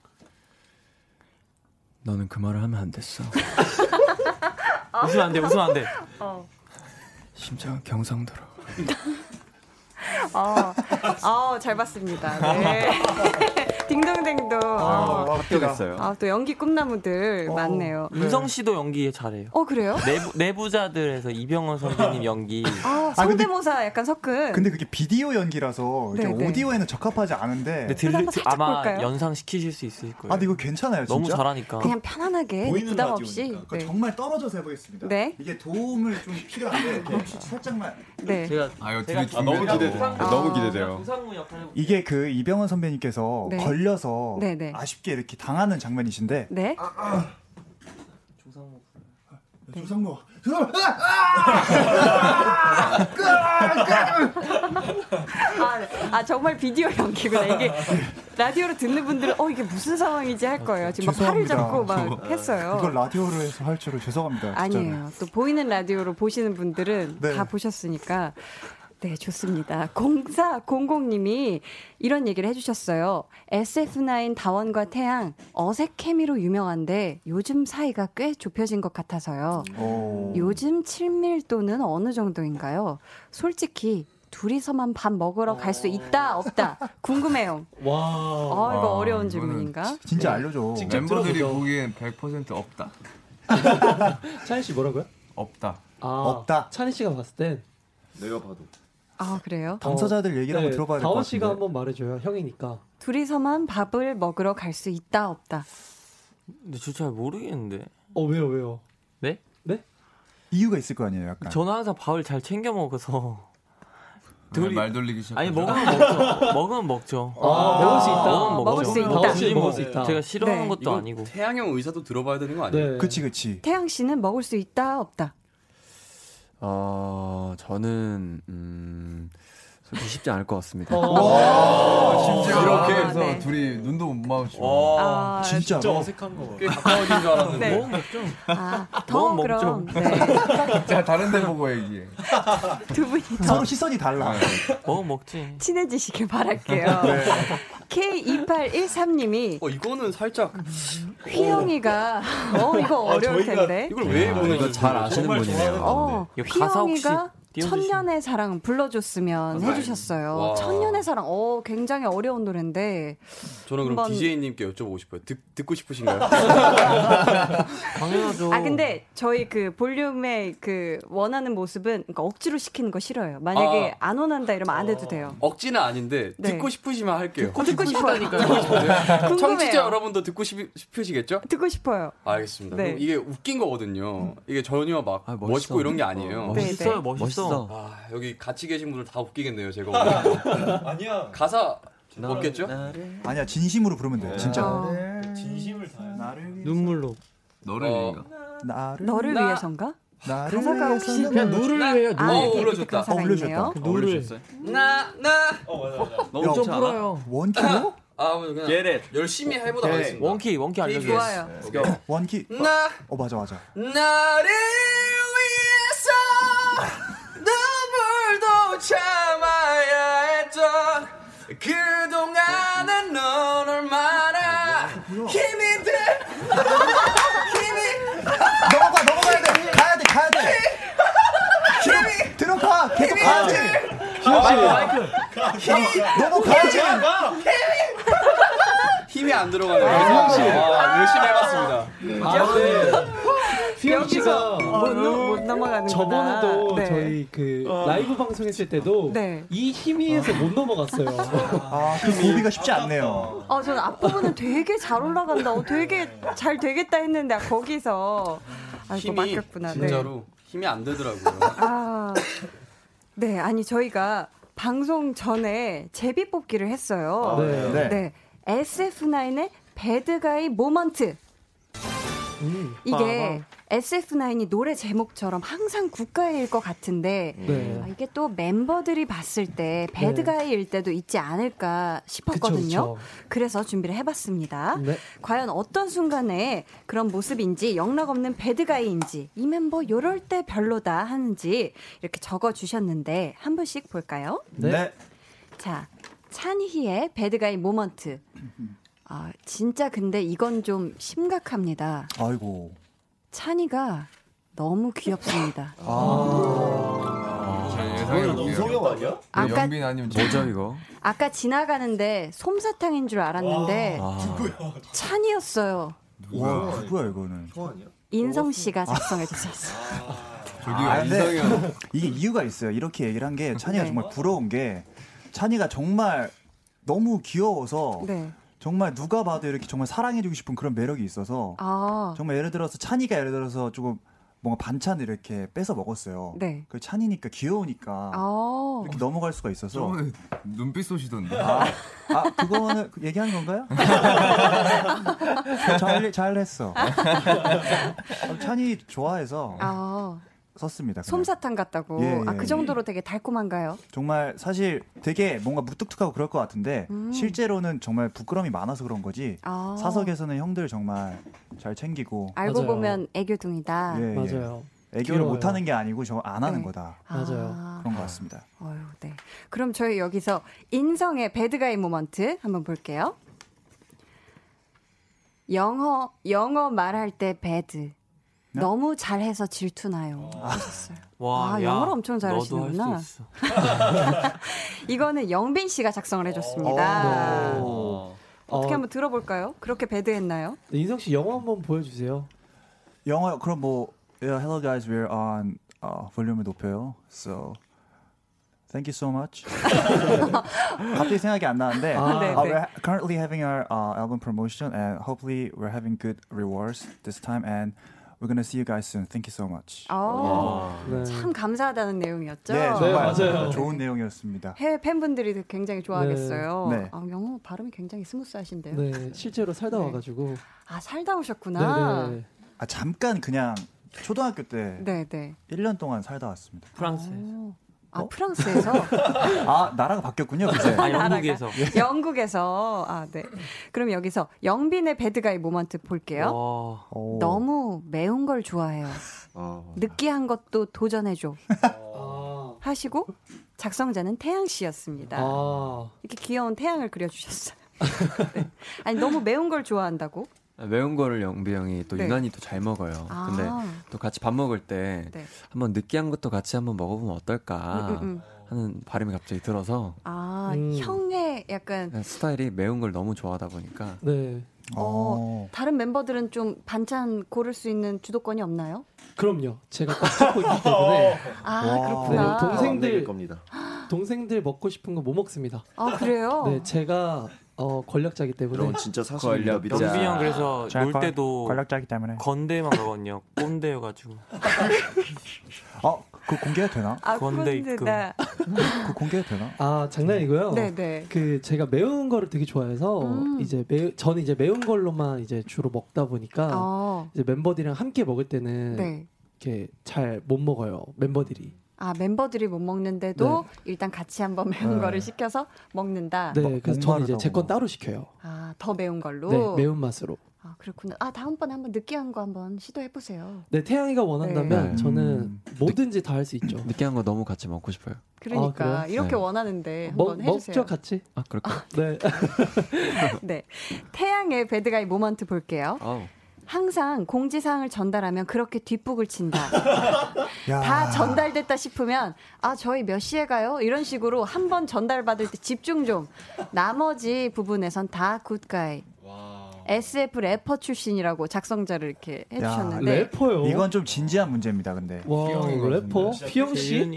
네. 너는 그 말을 하면 안 됐어. 웃으면 안 돼, 웃으면 안 돼. 어. 심장은 경상도로. 어, 어, 잘 봤습니다. 네. 딩동댕동. 아, 합격했어요. 아, 또 연기 꿈나무들 어. 많네요. 윤성 씨도 연기 잘해요. 어, 그래요? 내부, 내부자들에서 이병헌 선배님 연기. 아, 성대모사 아, 약간 섞은. 근데 그게 비디오 연기라서 네, 네. 오디오에는 적합하지 않은데. 들, 아마 볼까요? 연상시키실 수 있을 거예요. 아, 근데 이거 괜찮아요, 진짜? 너무 잘하니까. 그냥 편안하게, 부담 없이. 네. 정말 떨어져서 해보겠습니다. 네. 이게 도움을 좀 필요한데, 혹시 살짝만. 네. 제가, 아, 이거 되게 아, 너무 기대돼. 아, 너무 기대돼요. 이게 그 이병헌 선배님께서 네. 걸려서 네네. 아쉽게 이렇게 당하는 장면이신데. 네. 아, 아. 조상모. 네. 조상모. 아, 아, 정말 비디오 연기구나. 이게 라디오로 듣는 분들은 어 이게 무슨 상황이지 할 거예요. 지금 막 팔을 잡고 막 했어요. 이걸 라디오로 해서 할 줄을 죄송합니다. 아니에요. 또 보이는 라디오로 보시는 분들은 네. 다 보셨으니까 네, 좋습니다. 0400님이 이런 얘기를 해주셨어요. SF9 다원과 태양 어색 케미로 유명한데 요즘 사이가 꽤 좁혀진 것 같아서요. 오. 요즘 친밀도는 어느 정도인가요? 솔직히 둘이서만 밥 먹으러 갈 수 있다 없다 궁금해요. 와. 아 이거 아, 어려운 질문인가? 진짜 네. 알려줘. 멤버들이 보기엔 100% 없다. 찬희 씨 뭐라고요? 없다. 아, 없다. 찬희 씨가 봤을 땐 내가 봐도. 아 그래요? 당사자들 얘기를 어, 한번 네, 들어봐야 될것 같은데. 다원 씨가 한번 말해줘요. 형이니까. 둘이서만 밥을 먹으러 갈 수 있다 없다. 근데 저 잘 모르겠는데. 어 왜요 왜요? 네? 네? 이유가 있을 거 아니에요, 약간. 저는 항상 밥을 잘 챙겨 먹어서. 둘이 말 돌리기 시작. 아니 먹으면 먹죠. 먹으면 먹죠. 아, 아, 먹을 수 있다. 먹으면 먹을 수 있다. 먹을 수 있다. 제가 싫어하는 네. 것도 아니고. 태양 형 의사도 들어봐야 되는 거 아니에요? 네. 그치 그치. 태양 씨는 먹을 수 있다 없다. 어 저는 음. 솔직히 쉽지 않을 것 같습니다. 심지어 이렇게 해서 네. 둘이 눈도 못 마주치고. 아, 진짜 어색한 거. 꽤 가까워진 줄 알았는데. 네. 먹 먹죠. 아, 더 그럼. 네. 자, 다른 데 보고 얘기해. 두 분이 서로 시선이 달라. 먹 먹지. 친해지시길 바랄게요. 네. K2813님이 어 이거는 살짝 휘영이가 어 이거 아, 어려울 텐데. 이걸 왜 보는 거잘 아시는 분이네요. 어, 휘영이가 천년의 사랑 불러줬으면 맞아요. 해주셨어요. 와. 천년의 사랑, 어 굉장히 어려운 노래인데. 저는 그럼 한번... DJ님께 여쭤보고 싶어요. 듣, 듣고 싶으신가요? 당연하죠. 아 근데 저희 그 볼륨의 그 원하는 모습은 그러니까 억지로 시키는 거 싫어요. 만약에 아. 안 원한다 이러면 안 해도 돼요. 억지는 아닌데 네. 듣고 싶으시면 할게요. 듣고, 듣고 싶으니까 청취자 여러분도 듣고 싶, 싶으시겠죠? 듣고 싶어요. 알겠습니다. 네. 이게 웃긴 거거든요. 이게 전혀 막 아, 멋있고 이런 게 아니에요. 어, 멋있어요, 멋있어. 멋있어. 아, 여기 같이 계신 분들 다 웃기겠네요, 제가. 아니야. 가사 없겠죠? 아니야, 진심으로 부르면 돼, 네. 진짜. 어. 진심을 다해. 눈물로. 너를 어. 위해가. 나를, 너를 나, 위해서인가? 나를 가사가 혹시 그냥 누를 위해요. 누. 아, 올려줬다. 어, 올려줬다. 누를. 나, 나. 어, 맞아, 맞아. 너무 좀 불어요. 원키로? 아, 그냥 게렛. 열심히 해보다 가겠습니다. 원키, 원키 알려줘. 좋아요. 원키. 나. 어, 맞아, 맞아. 나를 위해서 눈물도 참아야 했던 그동안은 넌 얼마나 힘이 돼. 힘이. 넘어가 넘어가야 돼. 가야 돼 가야 돼. 힘이. 들어가. 계속 가야지. 마이크 힘이 넘어가야지. 힘이 안 들어가네요. 아, 열심히 해봤습니다. 아, 네. 휘영 씨가 못, 못 넘어가는 저번에도 네. 저희 그 어. 라이브 방송했을 때도 네. 이 힘이에서 못 넘어갔어요. 아, 그 고비가 쉽지 않네요. 아, 저는 앞부분은 되게 잘 올라간다. 고 되게 잘 되겠다 했는데 거기서 아, 힘이 막혔구나. 네. 진짜로 네. 힘이 안 되더라고요. 아, 네, 아니 저희가 방송 전에 제비 뽑기를 했어요. 아, 네. 네. SF9의 배드가이 모먼트. 음, 이게 SF9이 노래 제목처럼 항상 국가일 것 같은데 네. 아, 이게 또 멤버들이 봤을 때 배드가이일 네. 때도 있지 않을까 싶었거든요. 그쵸, 그쵸. 그래서 준비를 해봤습니다. 네. 과연 어떤 순간에 그런 모습인지 영락 없는 배드가이인지 이 멤버 요럴 때 별로다 하는지 이렇게 적어주셨는데 한 분씩 볼까요? 네. 네. 자 찬희의 배드가이 모먼트. 아 진짜 근데 이건 좀 심각합니다. 아이고. 찬이가 너무 귀엽습니다. 아. 이성형 아니야? 아까 연빈 아니면 뭐죠 이거? 아까 지나가는데 솜사탕인 줄 알았는데 아. 찬이었어요. 와 누구야 이거는? 인성 씨가 작성해 주셨어요. 아, 근데 이게 이유가 있어요. 이렇게 얘기를 한 게 찬이가 네. 정말 부러운 게 찬이가 정말 너무 귀여워서 네. 정말 누가 봐도 이렇게 정말 사랑해주고 싶은 그런 매력이 있어서 아. 정말 예를 들어서 찬이가 예를 들어서 조금 뭔가 반찬을 이렇게 뺏어 먹었어요. 네. 그 찬이니까 귀여우니까 아. 이렇게 넘어갈 수가 있어서 눈빛 쏘시던데. 아, 아 그거는 얘기한 건가요? 잘 잘했어. 찬이 좋아해서. 아. 썼습니다. 그냥. 솜사탕 같다고. 예, 예, 아, 그 예. 정도로 되게 달콤한가요? 정말 사실 되게 뭔가 무뚝뚝하고 그럴 것 같은데 음. 실제로는 정말 부끄럼이 많아서 그런 거지. 아. 사석에서는 형들 정말 잘 챙기고. 알고 맞아요. 보면 애교둥이다. 예, 예. 맞아요. 애교를 못 하는 게 아니고 저 안 하는 네. 거다. 맞아요. 아. 그런 것 같습니다. 어휴, 네. 그럼 저희 여기서 인성의 배드가이 모먼트 한번 볼게요. 영어 영어 말할 때 배드. 네? 너무 잘해서 질투나요. 아. 하셨어요. 와, 아, 야, 영어를 엄청 잘하시는구나. 이거는 영빈 씨가 작성을 해줬습니다. 오. 어떻게 어. 한번 들어볼까요? 그렇게 배드했나요? 네, 인성 씨 영어 한번 보여주세요. 영어 그럼 뭐 yeah, Hello guys, we're on uh, 볼륨을 높여요. So Thank you so much. 갑자기 생각이 안 나는데 아, uh, we're currently having our uh, album promotion and hopefully we're having good rewards this time and We're gonna see you guys soon. Thank you so much. 오, 네. 참 감사하다는 내용이었죠. 네, 정말 네, 맞아요. 좋은 내용이었습니다. 해외 팬분들이 굉장히 좋아하겠어요. 네. 아, 영어 발음이 굉장히 스무스하신데요. 네, 실제로 살다 네. 와가지고. 아, 살다 오셨구나. 네, 네. 아, 잠깐 그냥 초등학교 때 네, 네. 1년 동안 살다 왔습니다. 프랑스에서. 아 어? 프랑스에서 아 나라가 바뀌었군요 그제 아 영국에서 예. 영국에서 아 네 그럼 여기서 영빈의 배드가이 모먼트 볼게요 오. 너무 매운 걸 좋아해요 어. 느끼한 것도 도전해줘 어. 하시고 작성자는 태양 씨였습니다 아. 이렇게 귀여운 태양을 그려주셨어요 네. 아니 너무 매운 걸 좋아한다고 매운 거를 영비 형이 또 네. 유난히 또 잘 먹어요. 아. 근데 또 같이 밥 먹을 때 네. 한번 느끼한 것도 같이 한번 먹어보면 어떨까 음, 음, 음. 하는 바람이 갑자기 들어서 아 음. 형의 약간 네, 스타일이 매운 걸 너무 좋아하다 보니까 네. 어, 어, 다른 멤버들은 좀 반찬 고를 수 있는 주도권이 없나요? 그럼요. 제가 딱 찾고 있기 때문에. 아, 그렇구나. 네, 동생들, 겁니다. 동생들 먹고 싶은 거 못 먹습니다. 아, 그래요? 네, 제가 어, 권력자기 때문에. 진짜 사실입니다. 영빈이 형 그래서 놀 때도 권력자기 때문에 건대만 가거든요. 꼰대여가지고. 어, 그 공개가 되나? 아, 건대 입금. 그 공개가 되나? 아 장난이고요. 네네. 그 제가 매운 거를 되게 좋아해서 음. 이제 매 저는 이제 매운 걸로만 이제 주로 먹다 보니까 어. 이제 멤버들이랑 함께 먹을 때는 네. 이렇게 잘 못 먹어요. 멤버들이. 아 멤버들이 못 먹는데도 네. 일단 같이 한번 매운 네. 거를 시켜서 먹는다. 네, 뭐, 그래서 저는 이제 제 건 따로 시켜요. 아더 매운 걸로. 네, 매운 맛으로. 아 그렇구나. 아 다음번에 한번 느끼한 거 한번 시도해 보세요. 네, 태양이가 원한다면 네. 저는 음. 뭐든지 다 할 수 있죠. 느끼한 거 너무 같이 먹고 싶어요. 그러니까 아, 이렇게 네. 원하는데 한번 먹, 해주세요. 먹죠 같이. 아 그럴까? 아, 네. 네, 태양의 배드가이 모먼트 볼게요. 아우. 항상 공지사항을 전달하면 그렇게 뒷북을 친다. 다 전달됐다 싶으면 아 저희 몇 시에 가요? 이런 식으로 한 번 전달받을 때 집중 좀. 나머지 부분에선 다 굿가이. SF 래퍼 출신이라고 작성자를 이렇게 해주셨는데 야, 래퍼요? 이건 좀 진지한 문제입니다. 근데 와 래퍼 피영 씨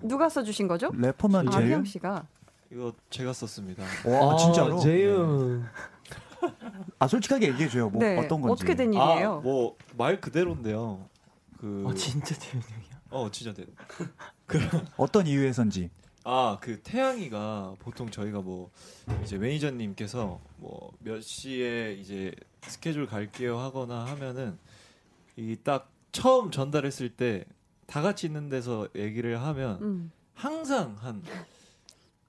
누가 써주신 거죠? 래퍼면 아, 피영 씨가 이거 제가 썼습니다. 와 아, 진짜로? 재윤 아 솔직하게 얘기해 줘요. 뭐 네. 어떤 건지. 어떻게 된 일이에요? 아, 뭐말 그대로인데요. 그. 어, 진짜 재현형이야. 어 진짜 대. 그 어떤 이유에선지. 아 그 태양이가 보통 저희가 뭐 이제 매니저님께서 뭐 몇 시에 이제 스케줄 갈게요 하거나 하면은 이 딱 처음 전달했을 때 다 같이 있는 데서 얘기를 하면 음. 항상 한한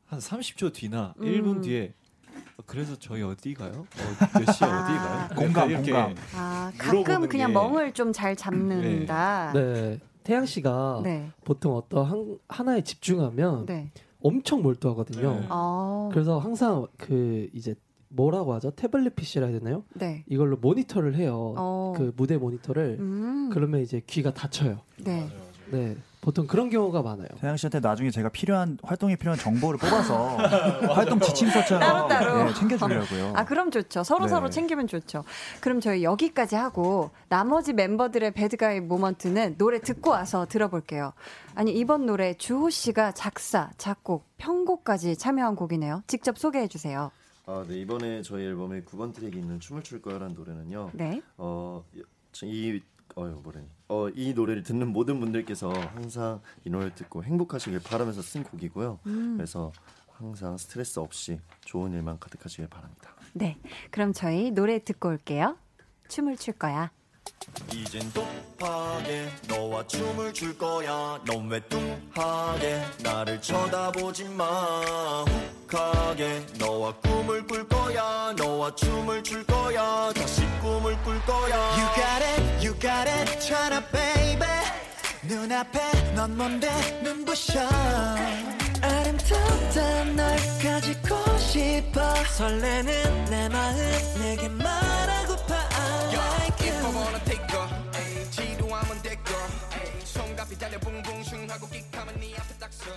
30초 뒤나 음. 1분 뒤에 그래서 저희 어디 가요? 어, 몇 시에 아. 어디 가요? 공감, 이렇게 공감. 아, 가끔 그냥 게... 멍을 좀 잘 잡는다. 네. 네. 태양 씨가 네. 보통 어떤 한, 하나에 집중하면 네. 엄청 몰두하거든요. 네. 아. 그래서 항상 그 이제 뭐라고 하죠? 태블릿 PC라 해야 되나요? 네. 이걸로 모니터를 해요. 어. 그 무대 모니터를. 음. 그러면 이제 귀가 다쳐요. 네. 맞아요, 맞아요. 네. 보통 그런 경우가 많아요. 태양 씨한테 나중에 제가 필요한 활동에 필요한 정보를 뽑아서 활동 지침서처럼 네, 챙겨주려고요. 아 그럼 좋죠. 서로 네. 서로 챙기면 좋죠. 그럼 저희 여기까지 하고 나머지 멤버들의 배드가이 모먼트는 노래 듣고 와서 들어볼게요. 아니 이번 노래 주호 씨가 작사, 작곡, 편곡까지 참여한 곡이네요. 직접 소개해 주세요. 아, 네 이번에 저희 앨범에 9번 트랙이 있는 춤을 출 거야라는 노래는요. 네. 어, 이 어유 뭐래니? 어, 이 노래를 듣는 모든 분들께서 항상 이 노래를 듣고 행복하시길 바라면서 쓴 곡이고요. 음. 그래서 항상 스트레스 없이 좋은 일만 가득하시길 바랍니다. 네. 그럼 저희 노래 듣고 올게요. 춤을 출 거야. 이젠 독하게 너와 춤을 출 거야. 넌왜 뚱하게 나를 쳐다보지 마. 욱하게 너와 꿈을 꿀 거야. 너와 춤을 출 거야. 다시 꿈을 꿀 거야. You got it, you got it, tryna baby. 눈앞에 넌 뭔데? 눈부셔. 아름답던 널 가지고 싶어. 설레는 내 마음 내게 말하 앞이 달려 붕붕 하고 끽하면 네 앞에 딱서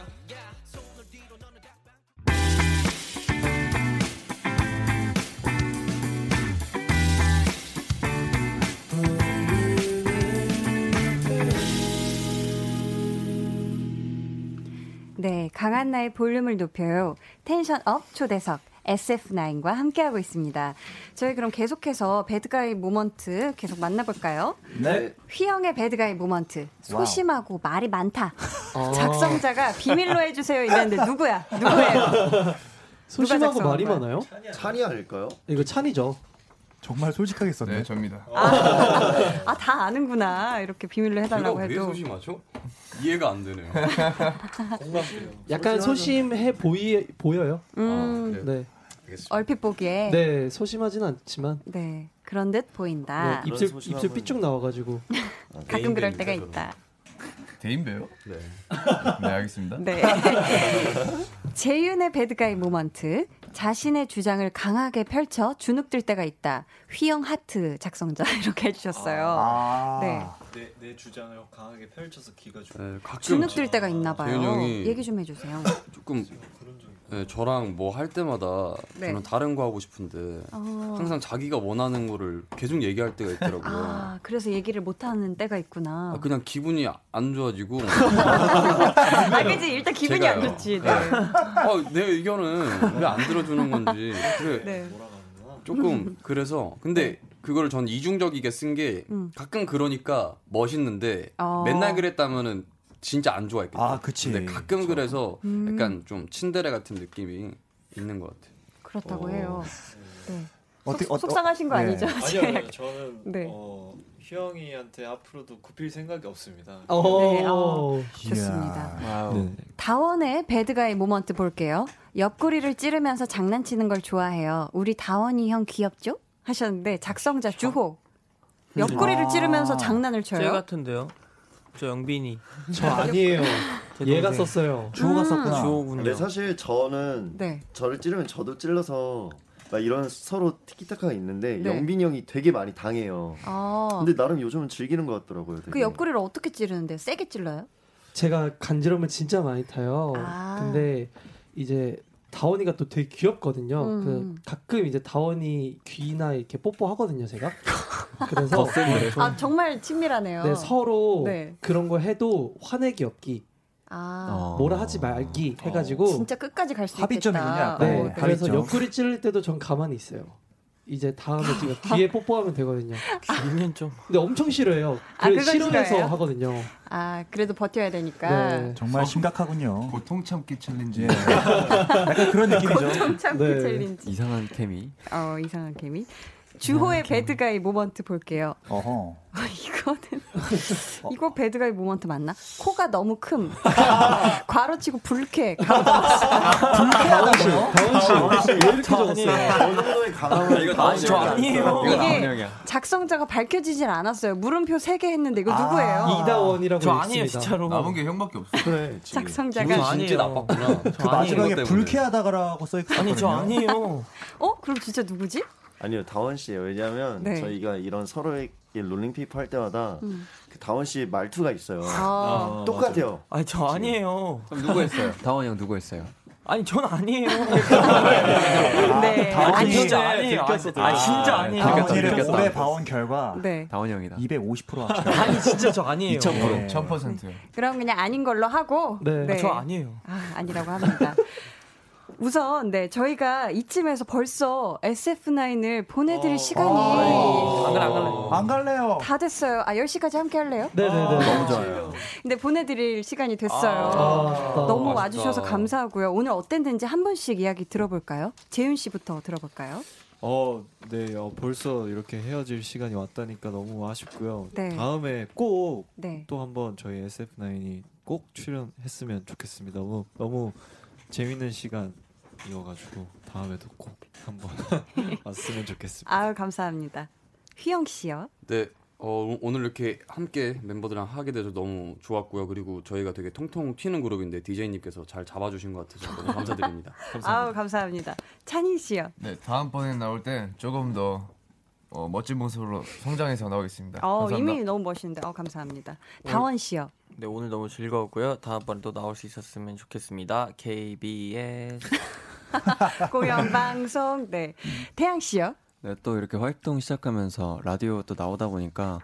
네, 강한 나의 볼륨을 높여요. Tension up 초대석. SF9과 함께하고 있습니다. 저희 그럼 계속해서 bad guy moment 계속 만나볼까요? 네. 휘영의 bad guy moment. 소심하고 wow. 말이 많다. 어. 작성자가 비밀로 해주세요 이랬는데 누구야? 누구예요? 소심하고 말이 많아요? 찬이 아닐까요? 이거 찬이죠. 정말 솔직하게 썼네. 네, 접니다. 아, 아, 다 아는구나. 이렇게 비밀로 해달라고 해도. 왜 소심하죠? 이해가 안 되네요. 약간 소심해 보이 보여요. 음, 아, 네. 얼핏 보기에. 네, 소심하진 않지만. 네, 그런 듯 보인다. 네, 입술 입술 삐쭉 나와가지고. 가끔 그럴 때가 있다. 대인 배요? 네. 네, 알겠습니다. 네. 재윤의 배드가이 모먼트. 자신의 주장을 강하게 펼쳐 주눅들 때가 있다. 휘영 하트 작성자 이렇게 해주셨어요. 아~ 네. 내, 내 주장을 강하게 펼쳐서 기가 주. 네, 주눅들 때가 있나 봐요. 얘기 좀 해주세요. 조금 네, 저랑 뭐 할 때마다 네. 저는 다른 거 하고 싶은데 어. 항상 자기가 원하는 거를 계속 얘기할 때가 있더라고요. 아, 그래서 얘기를 못 하는 때가 있구나. 아, 그냥 기분이 안 좋아지고. 아, 그지 일단 기분이 제가요. 안 좋지. 네. 아, 내 의견은 왜 안 들어주는 건지. 그래. 네. 조금 그래서 근데 네. 그걸 전 이중적이게 쓴게 음. 가끔 그러니까 멋있는데 어. 맨날 그랬다면은 진짜 안 좋아했거든요. 아, 그치. 근데 가끔 그렇죠. 그래서 음. 약간 좀 친데레 같은 느낌이 있는 것 같아요. 그렇다고 오. 해요. 네. 어떻게, 속, 속상하신 거 네. 아니죠? 아니요, 아니요. 저는 네. 어, 휘영이한테 앞으로도 굽힐 생각이 없습니다. 오. 네, 어, 좋습니다. 네. 다원의 배드가이 모먼트 볼게요. 옆구리를 찌르면서 장난치는 걸 좋아해요. 우리 다원이 형 귀엽죠? 하셨는데 작성자 주호. 옆구리를 아. 찌르면서 장난을 쳐요. 제 같은데요. 저 영빈이. 저 아니에요. 얘가 썼어요. 주호가 음. 썼구나. 주호군요. 근데 사실 저는 네. 저를 찌르면 저도 찔러서 막 이런 서로 티키타카가 있는데 네. 영빈이 형이 되게 많이 당해요. 아. 근데 나름 요즘은 즐기는 것 같더라고요. 되게. 그 옆구리를 어떻게 찌르는데요? 세게 찔러요? 제가 간지러면 진짜 많이 타요. 아. 근데 이제 다원이가 또 되게 귀엽거든요. 음. 그 가끔 이제 다원이 귀나 이렇게 뽀뽀하거든요, 제가. 그래서 아 정말 친밀하네요. 네, 서로 네. 그런 거 해도 화내기 없기. 아. 뭐라 하지 말기 해가지고 진짜 끝까지 갈 수 있겠다. 합의점이군요. 네, 어, 그래서 옆구리 찌를 때도 전 가만히 있어요. 이제 다음에 제가 귀에 뽀뽀하면 되거든요. 귀면 좀. 근데 엄청 싫어해요. 아, 싫어해서 하거든요. 아, 그래도 버텨야 되니까. 네. 정말 심각하군요. 고통 참기 challenge. 예. 약간 그런 느낌이죠. 고통 참기 네. challenge. 이상한 케미. 어, 이상한 케미. 주호의 bad guy moment 볼게요. 어허. 아, 이거는 이거 bad guy moment 맞나? 코가 너무 큼. 괄호치고 불쾌. 다원 씨, 다원 씨, 왜 이렇게 적었어요? 강함을 이거 아니에요. 이게 작성자가 밝혀지질 않았어요. 물음표 3개 했는데 이거 누구예요? 아, 이다원이라고 저 아니에요, 진짜로. 남은 게 형밖에 없어. 그래. 작성자가 진짜 나빴구나. 그 마지막에 불쾌하다가라고 써 있거든요. 아니 저 아니에요. 어? 그럼 진짜 누구지? 아니요 다원 씨예요. 왜냐하면 네. 저희가 이런 서로의 rolling paper 할 때마다 음. 그 다원 씨 말투가 있어요. 아, 똑같아요. 아니 저 아니에요. 그럼 누구 했어요? 다원 형 누구 했어요? 아니 전 아니에요. 네. 아니 진짜 아니에요. 아, 진짜 아니에요. 다원이를 오래 봐온 결과 네. 다원 형이다. 250% 합쳐요. 아니 진짜 저 아니에요. 2000% 1000%. 그럼 그냥 아닌 걸로 하고 네. 네. 저 아니에요. 아, 아니라고 합니다. 우선 네 저희가 이쯤에서 벌써 SF9을 보내드릴 어. 시간이 어. 안 갈래 안 갈래 안 갈래요. 다 됐어요. 아 10시까지 함께 할래요? 네네네 아, 너무 좋아요. 근데 보내드릴 시간이 됐어요. 아, 너무 맛있다. 와주셔서 감사하고요. 오늘 어땠는지 한 번씩 이야기 들어볼까요? 재윤 씨부터 들어볼까요? 어, 네, 어, 벌써 이렇게 헤어질 시간이 왔다니까 너무 아쉽고요. 네. 다음에 꼭또 네. 한번 저희 SF9이 꼭 출연했으면 좋겠습니다. 너무 너무 재밌는 시간 이어가지고 다음에도 꼭 한번 왔으면 좋겠습니다. 아유 감사합니다. 휘영 씨요. 네. 어, 오늘 이렇게 함께 멤버들이랑 하게 돼서 너무 좋았고요. 그리고 저희가 되게 통통 튀는 그룹인데 DJ님께서 잘 잡아주신 것 같아서 너무 감사드립니다. 감사합니다. 아우 감사합니다. 찬희 씨요. 네, 다음번에 나올 때 조금 더 어, 멋진 모습으로 성장해서 나오겠습니다. 어, 감사합니다. 이미 너무 멋있는데. 어, 감사합니다. 다원 씨요. 네, 오늘 너무 즐거웠고요. 다음번에 또 나올 수 있었으면 좋겠습니다. KBS 공연 방송. 네. 태양 씨요. 네, 또 이렇게 활동 시작하면서 라디오 또 나오다 보니까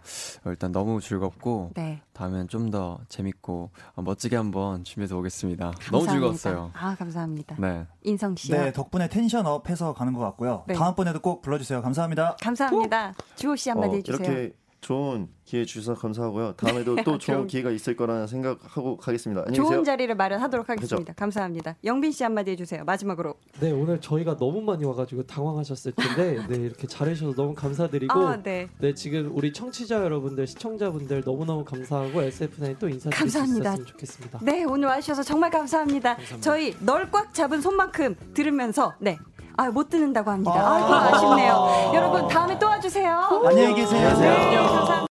일단 너무 즐겁고 네. 다음엔 좀 더 재밌고 어, 멋지게 한번 준비해서 오겠습니다. 감사합니다. 너무 즐거웠어요. 아 감사합니다. 네, 인성 씨. 네, 덕분에 텐션업 해서 가는 것 같고요. 네. 다음번에도 꼭 불러주세요. 감사합니다. 감사합니다. 주호 씨 한마디 어, 해주세요. 이렇게 좋은 기회 주셔서 감사하고요. 다음에도 또 좋은 기회가 있을 거라는 생각하고 가겠습니다. 안녕히 계세요. 좋은 자리를 마련하도록 하겠습니다. 그렇죠. 감사합니다. 영빈 씨 한마디 해주세요. 마지막으로. 네 오늘 저희가 너무 많이 와가지고 당황하셨을 텐데 네 이렇게 잘해주셔서 너무 감사드리고 아, 네. 네 지금 우리 청취자 여러분들 시청자분들 너무 너무 감사하고 SF9 또 인사드릴 수 있었으면 좋겠습니다. 네 오늘 와주셔서 정말 감사합니다. 감사합니다. 저희 널 꽉 잡은 손만큼 들으면서 네 아, 못 듣는다고 합니다. 아, 이고 아쉽네요. 여러분, 다음에 또 와주세요. 안녕히 계세요. 안녕히 계세요. 네, 감사합니다.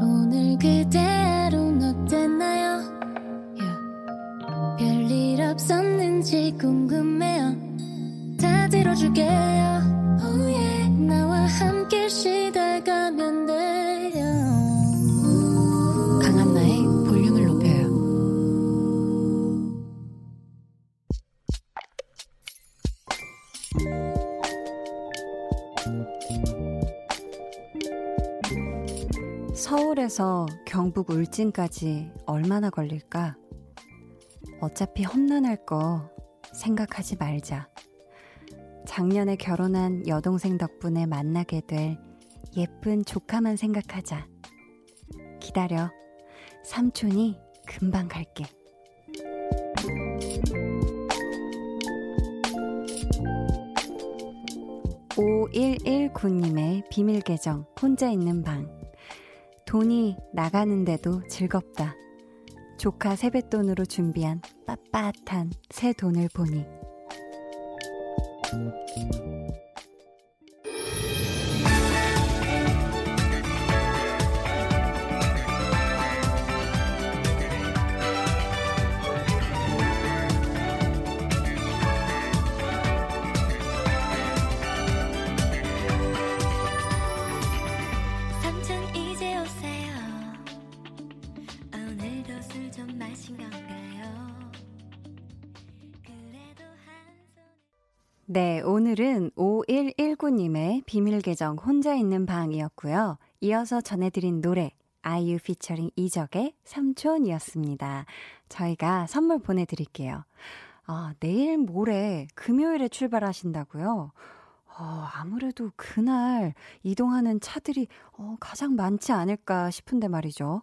오늘 그대로 어땠나요? Yeah. 별일 없었는지 궁금해요. 다 들어줄게요. 서울에서 경북 울진까지 얼마나 걸릴까? 어차피 험난할 거 생각하지 말자. 작년에 결혼한 여동생 덕분에 만나게 될 예쁜 조카만 생각하자. 기다려. 삼촌이 금방 갈게. 5119님의 비밀 계정, 혼자 있는 방. 돈이 나가는데도 즐겁다. 조카 세뱃돈으로 준비한 빳빳한 새 돈을 보니. 네, 오늘은 5119님의 비밀 계정 혼자 있는 방이었고요. 이어서 전해드린 노래 아이유 피처링 이적의 삼촌이었습니다. 저희가 선물 보내드릴게요. 아, 내일 모레 금요일에 출발하신다고요? 어, 아무래도 그날 이동하는 차들이 어, 가장 많지 않을까 싶은데 말이죠.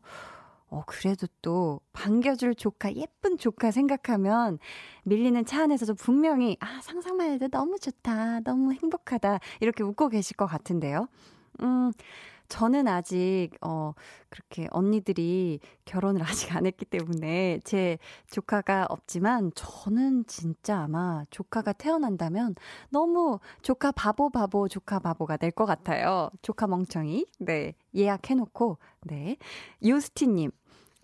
어, 그래도 또 반겨줄 조카, 예쁜 조카 생각하면 밀리는 차 안에서도 분명히, 아, 상상만 해도 너무 좋다, 너무 행복하다, 이렇게 웃고 계실 것 같은데요. 음, 저는 아직, 어, 그렇게 언니들이 결혼을 아직 안 했기 때문에 제 조카가 없지만 저는 진짜 아마 조카가 태어난다면 너무 조카 바보 바보 조카 바보가 될 것 같아요. 조카 멍청이. 네. 예약해놓고, 네. 유스티님.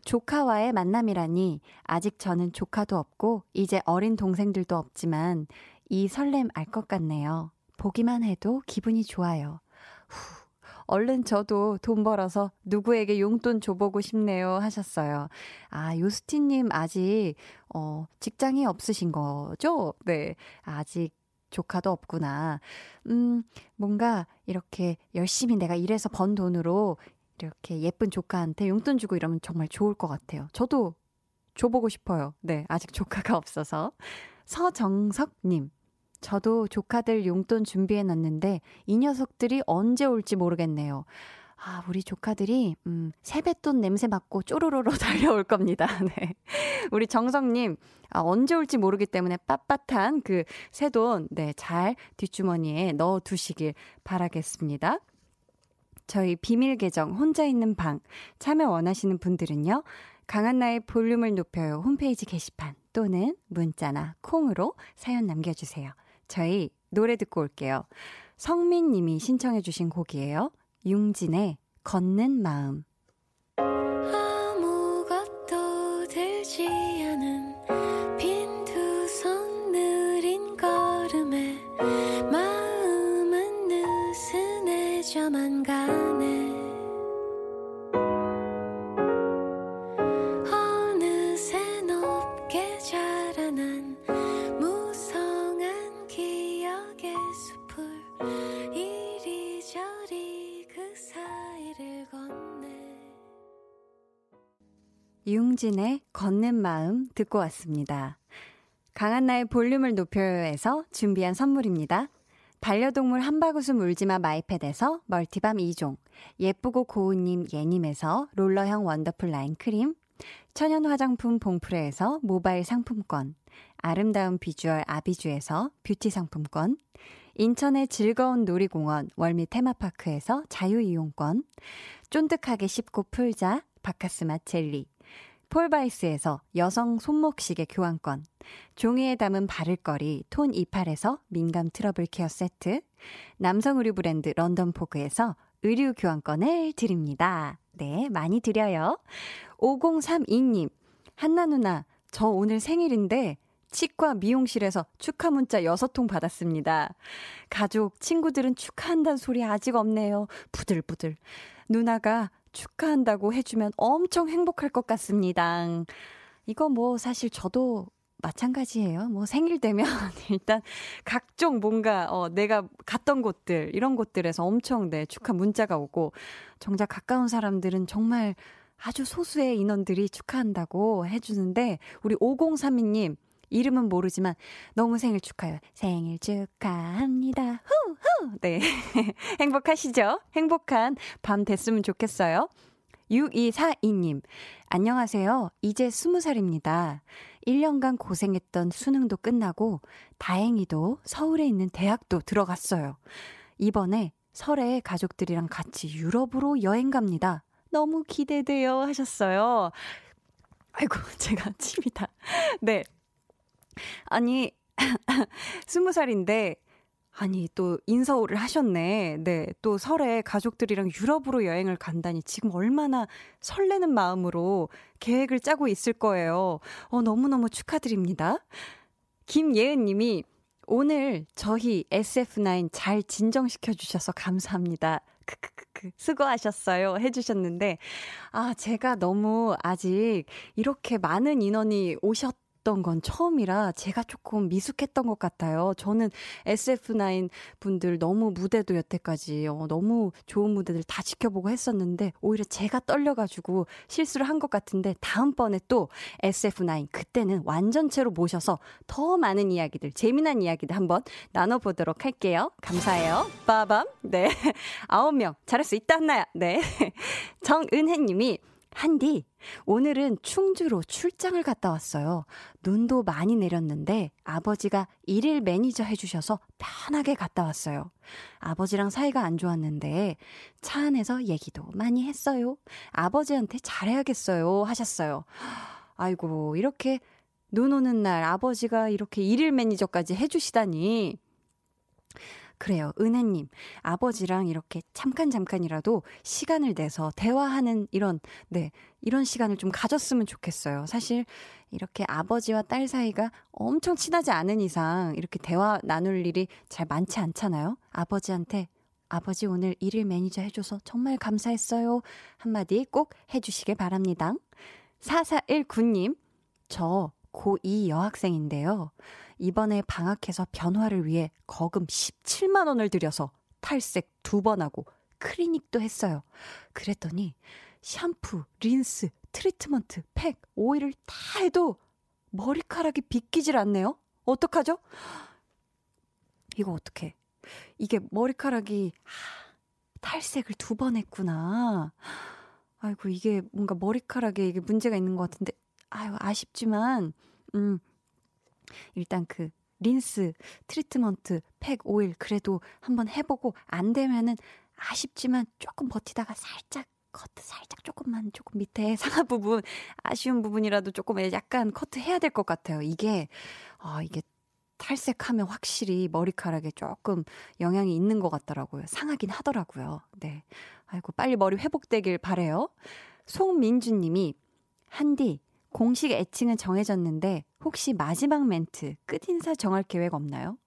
조카와의 만남이라니 아직 저는 조카도 없고 이제 어린 동생들도 없지만 이 설렘 알 것 같네요. 보기만 해도 기분이 좋아요. 후, 얼른 저도 돈 벌어서 누구에게 용돈 줘보고 싶네요 하셨어요. 아, 요스티님 아직, 어, 직장이 없으신 거죠? 네. 아직 조카도 없구나. 음, 뭔가 이렇게 열심히 내가 일해서 번 돈으로 이렇게 예쁜 조카한테 용돈 주고 이러면 정말 좋을 것 같아요. 저도 줘보고 싶어요. 네, 아직 조카가 없어서. 서정석님. 저도 조카들 용돈 준비해 놨는데 이 녀석들이 언제 올지 모르겠네요. 아, 우리 조카들이, 음, 세뱃돈 냄새 맡고 쪼로로로 달려올 겁니다. 네. 우리 정성님, 아, 언제 올지 모르기 때문에 빳빳한 그 새돈, 네, 잘 뒷주머니에 넣어 두시길 바라겠습니다. 저희 비밀 계정 혼자 있는 방 참여 원하시는 분들은요. 강한나의 볼륨을 높여요 홈페이지 게시판 또는 문자나 콩으로 사연 남겨주세요. 저희 노래 듣고 올게요. 성민 님이 신청해 주신 곡이에요. 융진의 걷는 마음. 융진의 걷는 마음 듣고 왔습니다. 강한나의 볼륨을 높여요에서 준비한 선물입니다. 반려동물 한바구스 물지마 마이패드에서 multi balm 2종, 예쁘고 고운님 예님에서 롤러형 원더풀 라인 크림, 천연 화장품 봉프레에서 모바일 상품권, 아름다운 비주얼 아비주에서 뷰티 상품권, 인천의 즐거운 놀이공원 월미 테마파크에서 자유이용권, 쫀득하게 씹고 풀자 박카스맛 젤리, 폴바이스에서 여성 손목시계 교환권, 종이에 담은 바를거리 톤 이팔에서 민감 트러블 케어 세트, 남성 의류 브랜드 런던 포그에서 의류 교환권을 드립니다. 네, 많이 드려요. 5032님, 한나 누나, 저 오늘 생일인데 치과 미용실에서 축하 문자 6통 받았습니다. 가족, 친구들은 축하한다는 소리 아직 없네요. 부들부들. 누나가 축하한다고 해주면 엄청 행복할 것 같습니다. 이거 뭐 사실 저도 마찬가지예요. 뭐 생일 되면 일단 각종 뭔가 어 내가 갔던 곳들 이런 곳들에서 엄청 네 축하 문자가 오고 정작 가까운 사람들은 정말 아주 소수의 인원들이 축하한다고 해주는데 우리 5032님 이름은 모르지만 너무 생일 축하해요. 생일 축하합니다. 후후. 네. 행복하시죠? 행복한 밤 됐으면 좋겠어요. 6242님, 안녕하세요. 이제 20살입니다. 1년간 고생했던 수능도 끝나고 다행히도 서울에 있는 대학도 들어갔어요. 이번에 설에 가족들이랑 같이 유럽으로 여행 갑니다. 너무 기대돼요 하셨어요. 아이고, 제가 침이다. 네. 아니, 스무 살인데, 아니, 또 인서울을 하셨네. 네. 또 설에 가족들이랑 유럽으로 여행을 간다니 지금 얼마나 설레는 마음으로 계획을 짜고 있을 거예요. 어, 너무너무 축하드립니다. 김예은 님이 오늘 저희 SF9 잘 진정시켜 주셔서 감사합니다. 크크크크 수고하셨어요 해주셨는데 아 제가 너무 아직 이렇게 많은 인원이 오셨 봤던 건 처음이라 제가 조금 미숙했던 것 같아요. 저는 SF9 분들 너무 무대도 여태까지 어, 너무 좋은 무대들 다 지켜보고 했었는데 오히려 제가 떨려가지고 실수를 한 것 같은데 다음번에 또 SF9 그때는 완전체로 모셔서 더 많은 이야기들 재미난 이야기들 한번 나눠보도록 할게요. 감사해요. 빠밤. 네. 아홉 명 잘할 수 있다 한나야. 네. 정은혜님이 한디, 오늘은 충주로 출장을 갔다 왔어요. 눈도 많이 내렸는데 아버지가 일일 매니저 해주셔서 편하게 갔다 왔어요. 아버지랑 사이가 안 좋았는데 차 안에서 얘기도 많이 했어요. 아버지한테 잘해야겠어요. 하셨어요. 아이고, 이렇게 눈 오는 날 아버지가 이렇게 일일 매니저까지 해주시다니. 그래요. 은혜님, 아버지랑 이렇게 잠깐 잠깐이라도 시간을 내서 대화하는 이런, 네, 이런 시간을 좀 가졌으면 좋겠어요. 사실 이렇게 아버지와 딸 사이가 엄청 친하지 않은 이상 이렇게 대화 나눌 일이 잘 많지 않잖아요. 아버지한테 아버지 오늘 일일 매니저 해줘서 정말 감사했어요. 한마디 꼭 해주시길 바랍니다. 4419님, 저 고2 여학생인데요. 이번에 방학해서 변화를 위해 거금 17만 원을 들여서 탈색 두 번 하고 클리닉도 했어요. 그랬더니 샴푸, 린스, 트리트먼트, 팩, 오일을 다 해도 머리카락이 빗기질 않네요. 어떡하죠? 이거 어떡해. 이게 머리카락이 하, 탈색을 두 번 했구나. 아이고 이게 뭔가 머리카락에 이게 문제가 있는 것 같은데 아유 아쉽지만 음 일단 그 린스, 트리트먼트, 팩, 오일 그래도 한번 해보고 안 되면은 아쉽지만 조금 버티다가 살짝 커트 살짝 조금만 조금 밑에 상하 부분 아쉬운 부분이라도 조금 약간 커트 해야 될 것 같아요. 이게 아 이게 탈색하면 확실히 머리카락에 조금 영향이 있는 것 같더라고요. 상하긴 하더라고요. 네. 아이고 빨리 머리 회복되길 바래요. 송민주 님이 한디 공식 애칭은 정해졌는데 혹시 마지막 멘트 끝인사 정할 계획 없나요?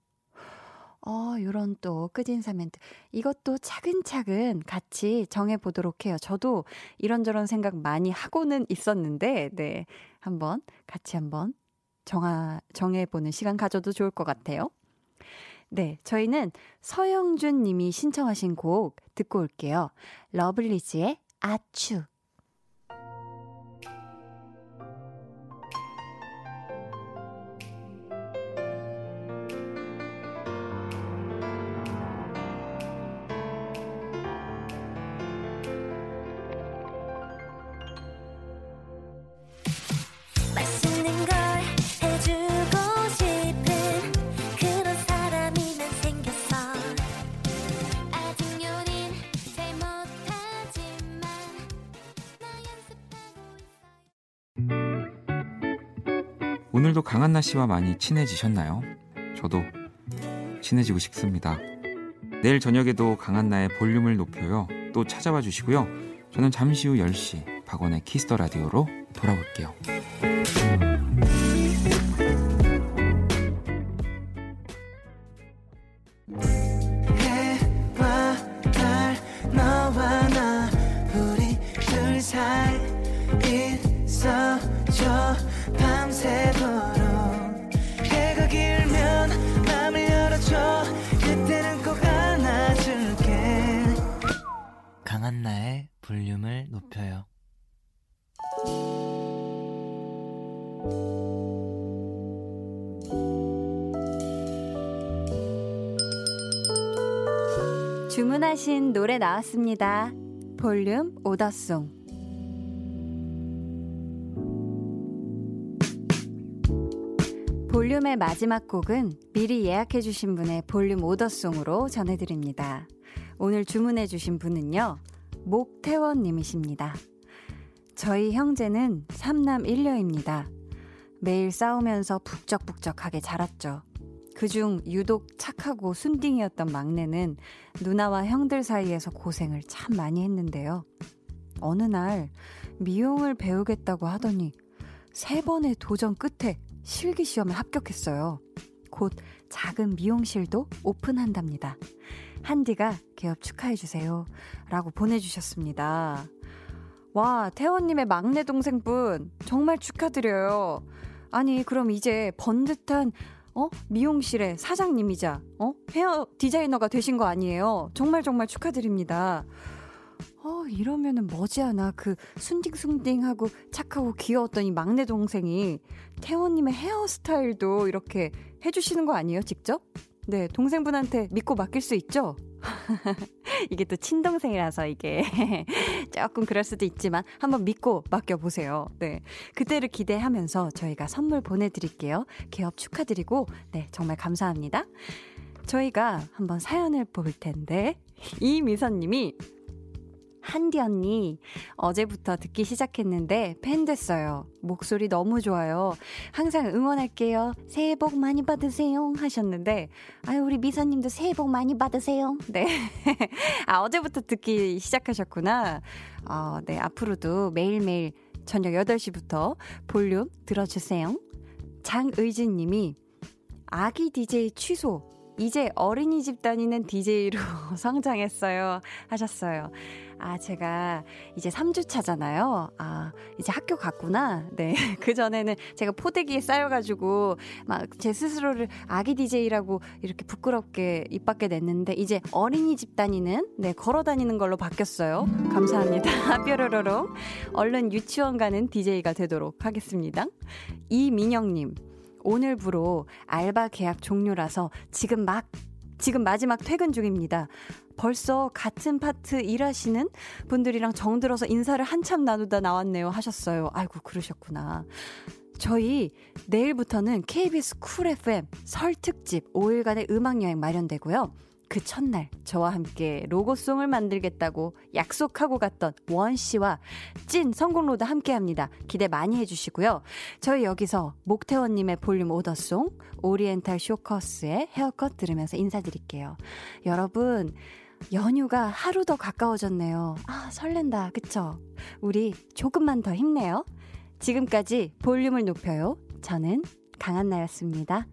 어, 요런 또 끝인사 멘트. 이것도 차근차근 같이 정해보도록 해요. 저도 이런저런 생각 많이 하고는 있었는데, 네. 한번, 같이 한번 정하, 정해보는 시간 가져도 좋을 것 같아요. 네. 저희는 서영준 님이 신청하신 곡 듣고 올게요. 러블리즈의 아추. 오늘도 강한나 씨와 많이 친해지셨나요? 저도 친해지고 싶습니다. 내일 저녁에도 강한나의 볼륨을 높여요. 또 찾아와 주시고요. 저는 잠시 후 10시 박원의 키스 더 라디오로 돌아올게요. 나왔습니다. 볼륨 오더송. 볼륨의 마지막 곡은 미리 예약해주신 분의 볼륨 오더송으로 전해드립니다. 오늘 주문해주신 분은요, 목태원님이십니다. 저희 형제는 3남 1녀입니다. 매일 싸우면서 북적북적하게 자랐죠. 그중 유독 착하고 순딩이었던 막내는 누나와 형들 사이에서 고생을 참 많이 했는데요. 어느 날 미용을 배우겠다고 하더니 세 번의 도전 끝에 실기 시험에 합격했어요. 곧 작은 미용실도 오픈한답니다. 한디가 개업 축하해주세요. 라고 보내주셨습니다. 와, 태원님의 막내 동생분, 정말 축하드려요. 아니, 그럼 이제 번듯한, 어? 미용실의 사장님이자, 어? 헤어 디자이너가 되신 거 아니에요? 정말 정말 축하드립니다. 어, 이러면은 머지않아 그 순딩순딩하고 착하고 귀여웠던 이 막내 동생이 태원님의 헤어스타일도 이렇게 해주시는 거 아니에요, 직접? 네, 동생분한테 믿고 맡길 수 있죠? 이게 또 친동생이라서 이게 조금 그럴 수도 있지만 한번 믿고 맡겨보세요. 네. 그때를 기대하면서 저희가 선물 보내드릴게요. 개업 축하드리고, 네, 정말 감사합니다. 저희가 한번 사연을 볼 텐데, 이미선님이 한디 언니, 어제부터 듣기 시작했는데 팬 됐어요. 목소리 너무 좋아요. 항상 응원할게요. 새해 복 많이 받으세요. 하셨는데, 아유, 우리 미선님도 새해 복 많이 받으세요. 네. 아, 어제부터 듣기 시작하셨구나. 어, 네. 앞으로도 매일매일 저녁 8시부터 볼륨 들어주세요. 장의진 님이 아기 DJ 취소. 이제 어린이집 다니는 DJ로 성장했어요. 하셨어요. 아, 제가 이제 3주 차잖아요. 아, 이제 학교 갔구나. 네. 그전에는 제가 포대기에 쌓여가지고 막 제 스스로를 아기 DJ라고 이렇게 부끄럽게 입 밖에 냈는데 이제 어린이집 다니는, 네, 걸어 다니는 걸로 바뀌었어요. 감사합니다. 뾰로로롱. 얼른 유치원 가는 DJ가 되도록 하겠습니다. 이민영님. 오늘부로 알바 계약 종료라서 지금 막 지금 마지막 퇴근 중입니다. 벌써 같은 파트 일하시는 분들이랑 정들어서 인사를 한참 나누다 나왔네요 하셨어요. 아이고 그러셨구나. 저희 내일부터는 KBS 쿨 FM 설 특집 5일간의 음악 여행 마련되고요. 그 첫날 저와 함께 로고송을 만들겠다고 약속하고 갔던 원 씨와 찐 성공로드 함께 합니다. 기대 많이 해주시고요. 저희 여기서 목태원님의 볼륨 오더송, 오리엔탈 쇼커스의 헤어컷 들으면서 인사드릴게요. 여러분, 연휴가 하루 더 가까워졌네요. 아, 설렌다. 그쵸? 우리 조금만 더 힘내요. 지금까지 볼륨을 높여요. 저는 강한나였습니다.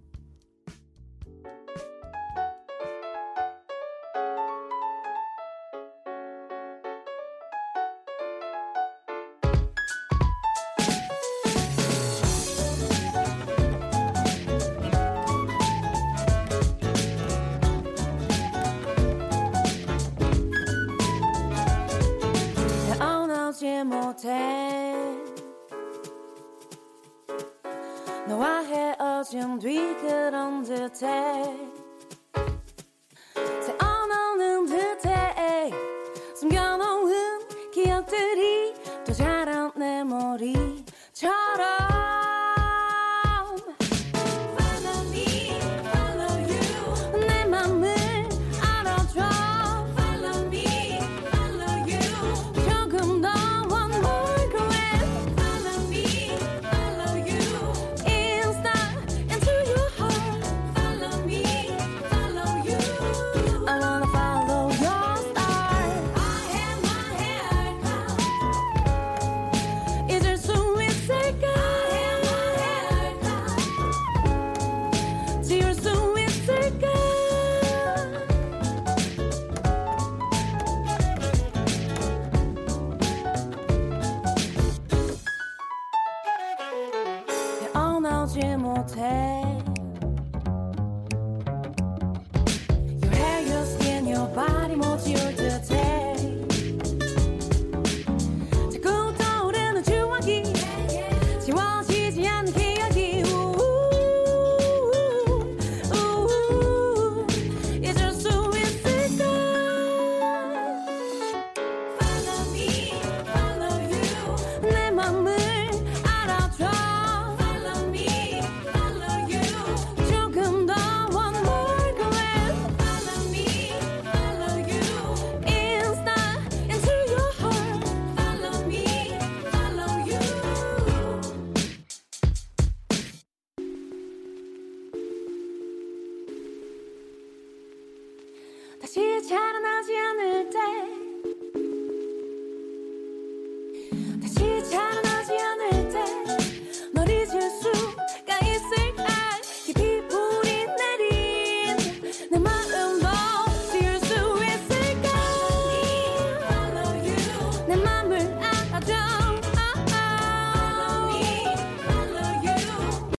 Noir est aujourd'hui que dans de tête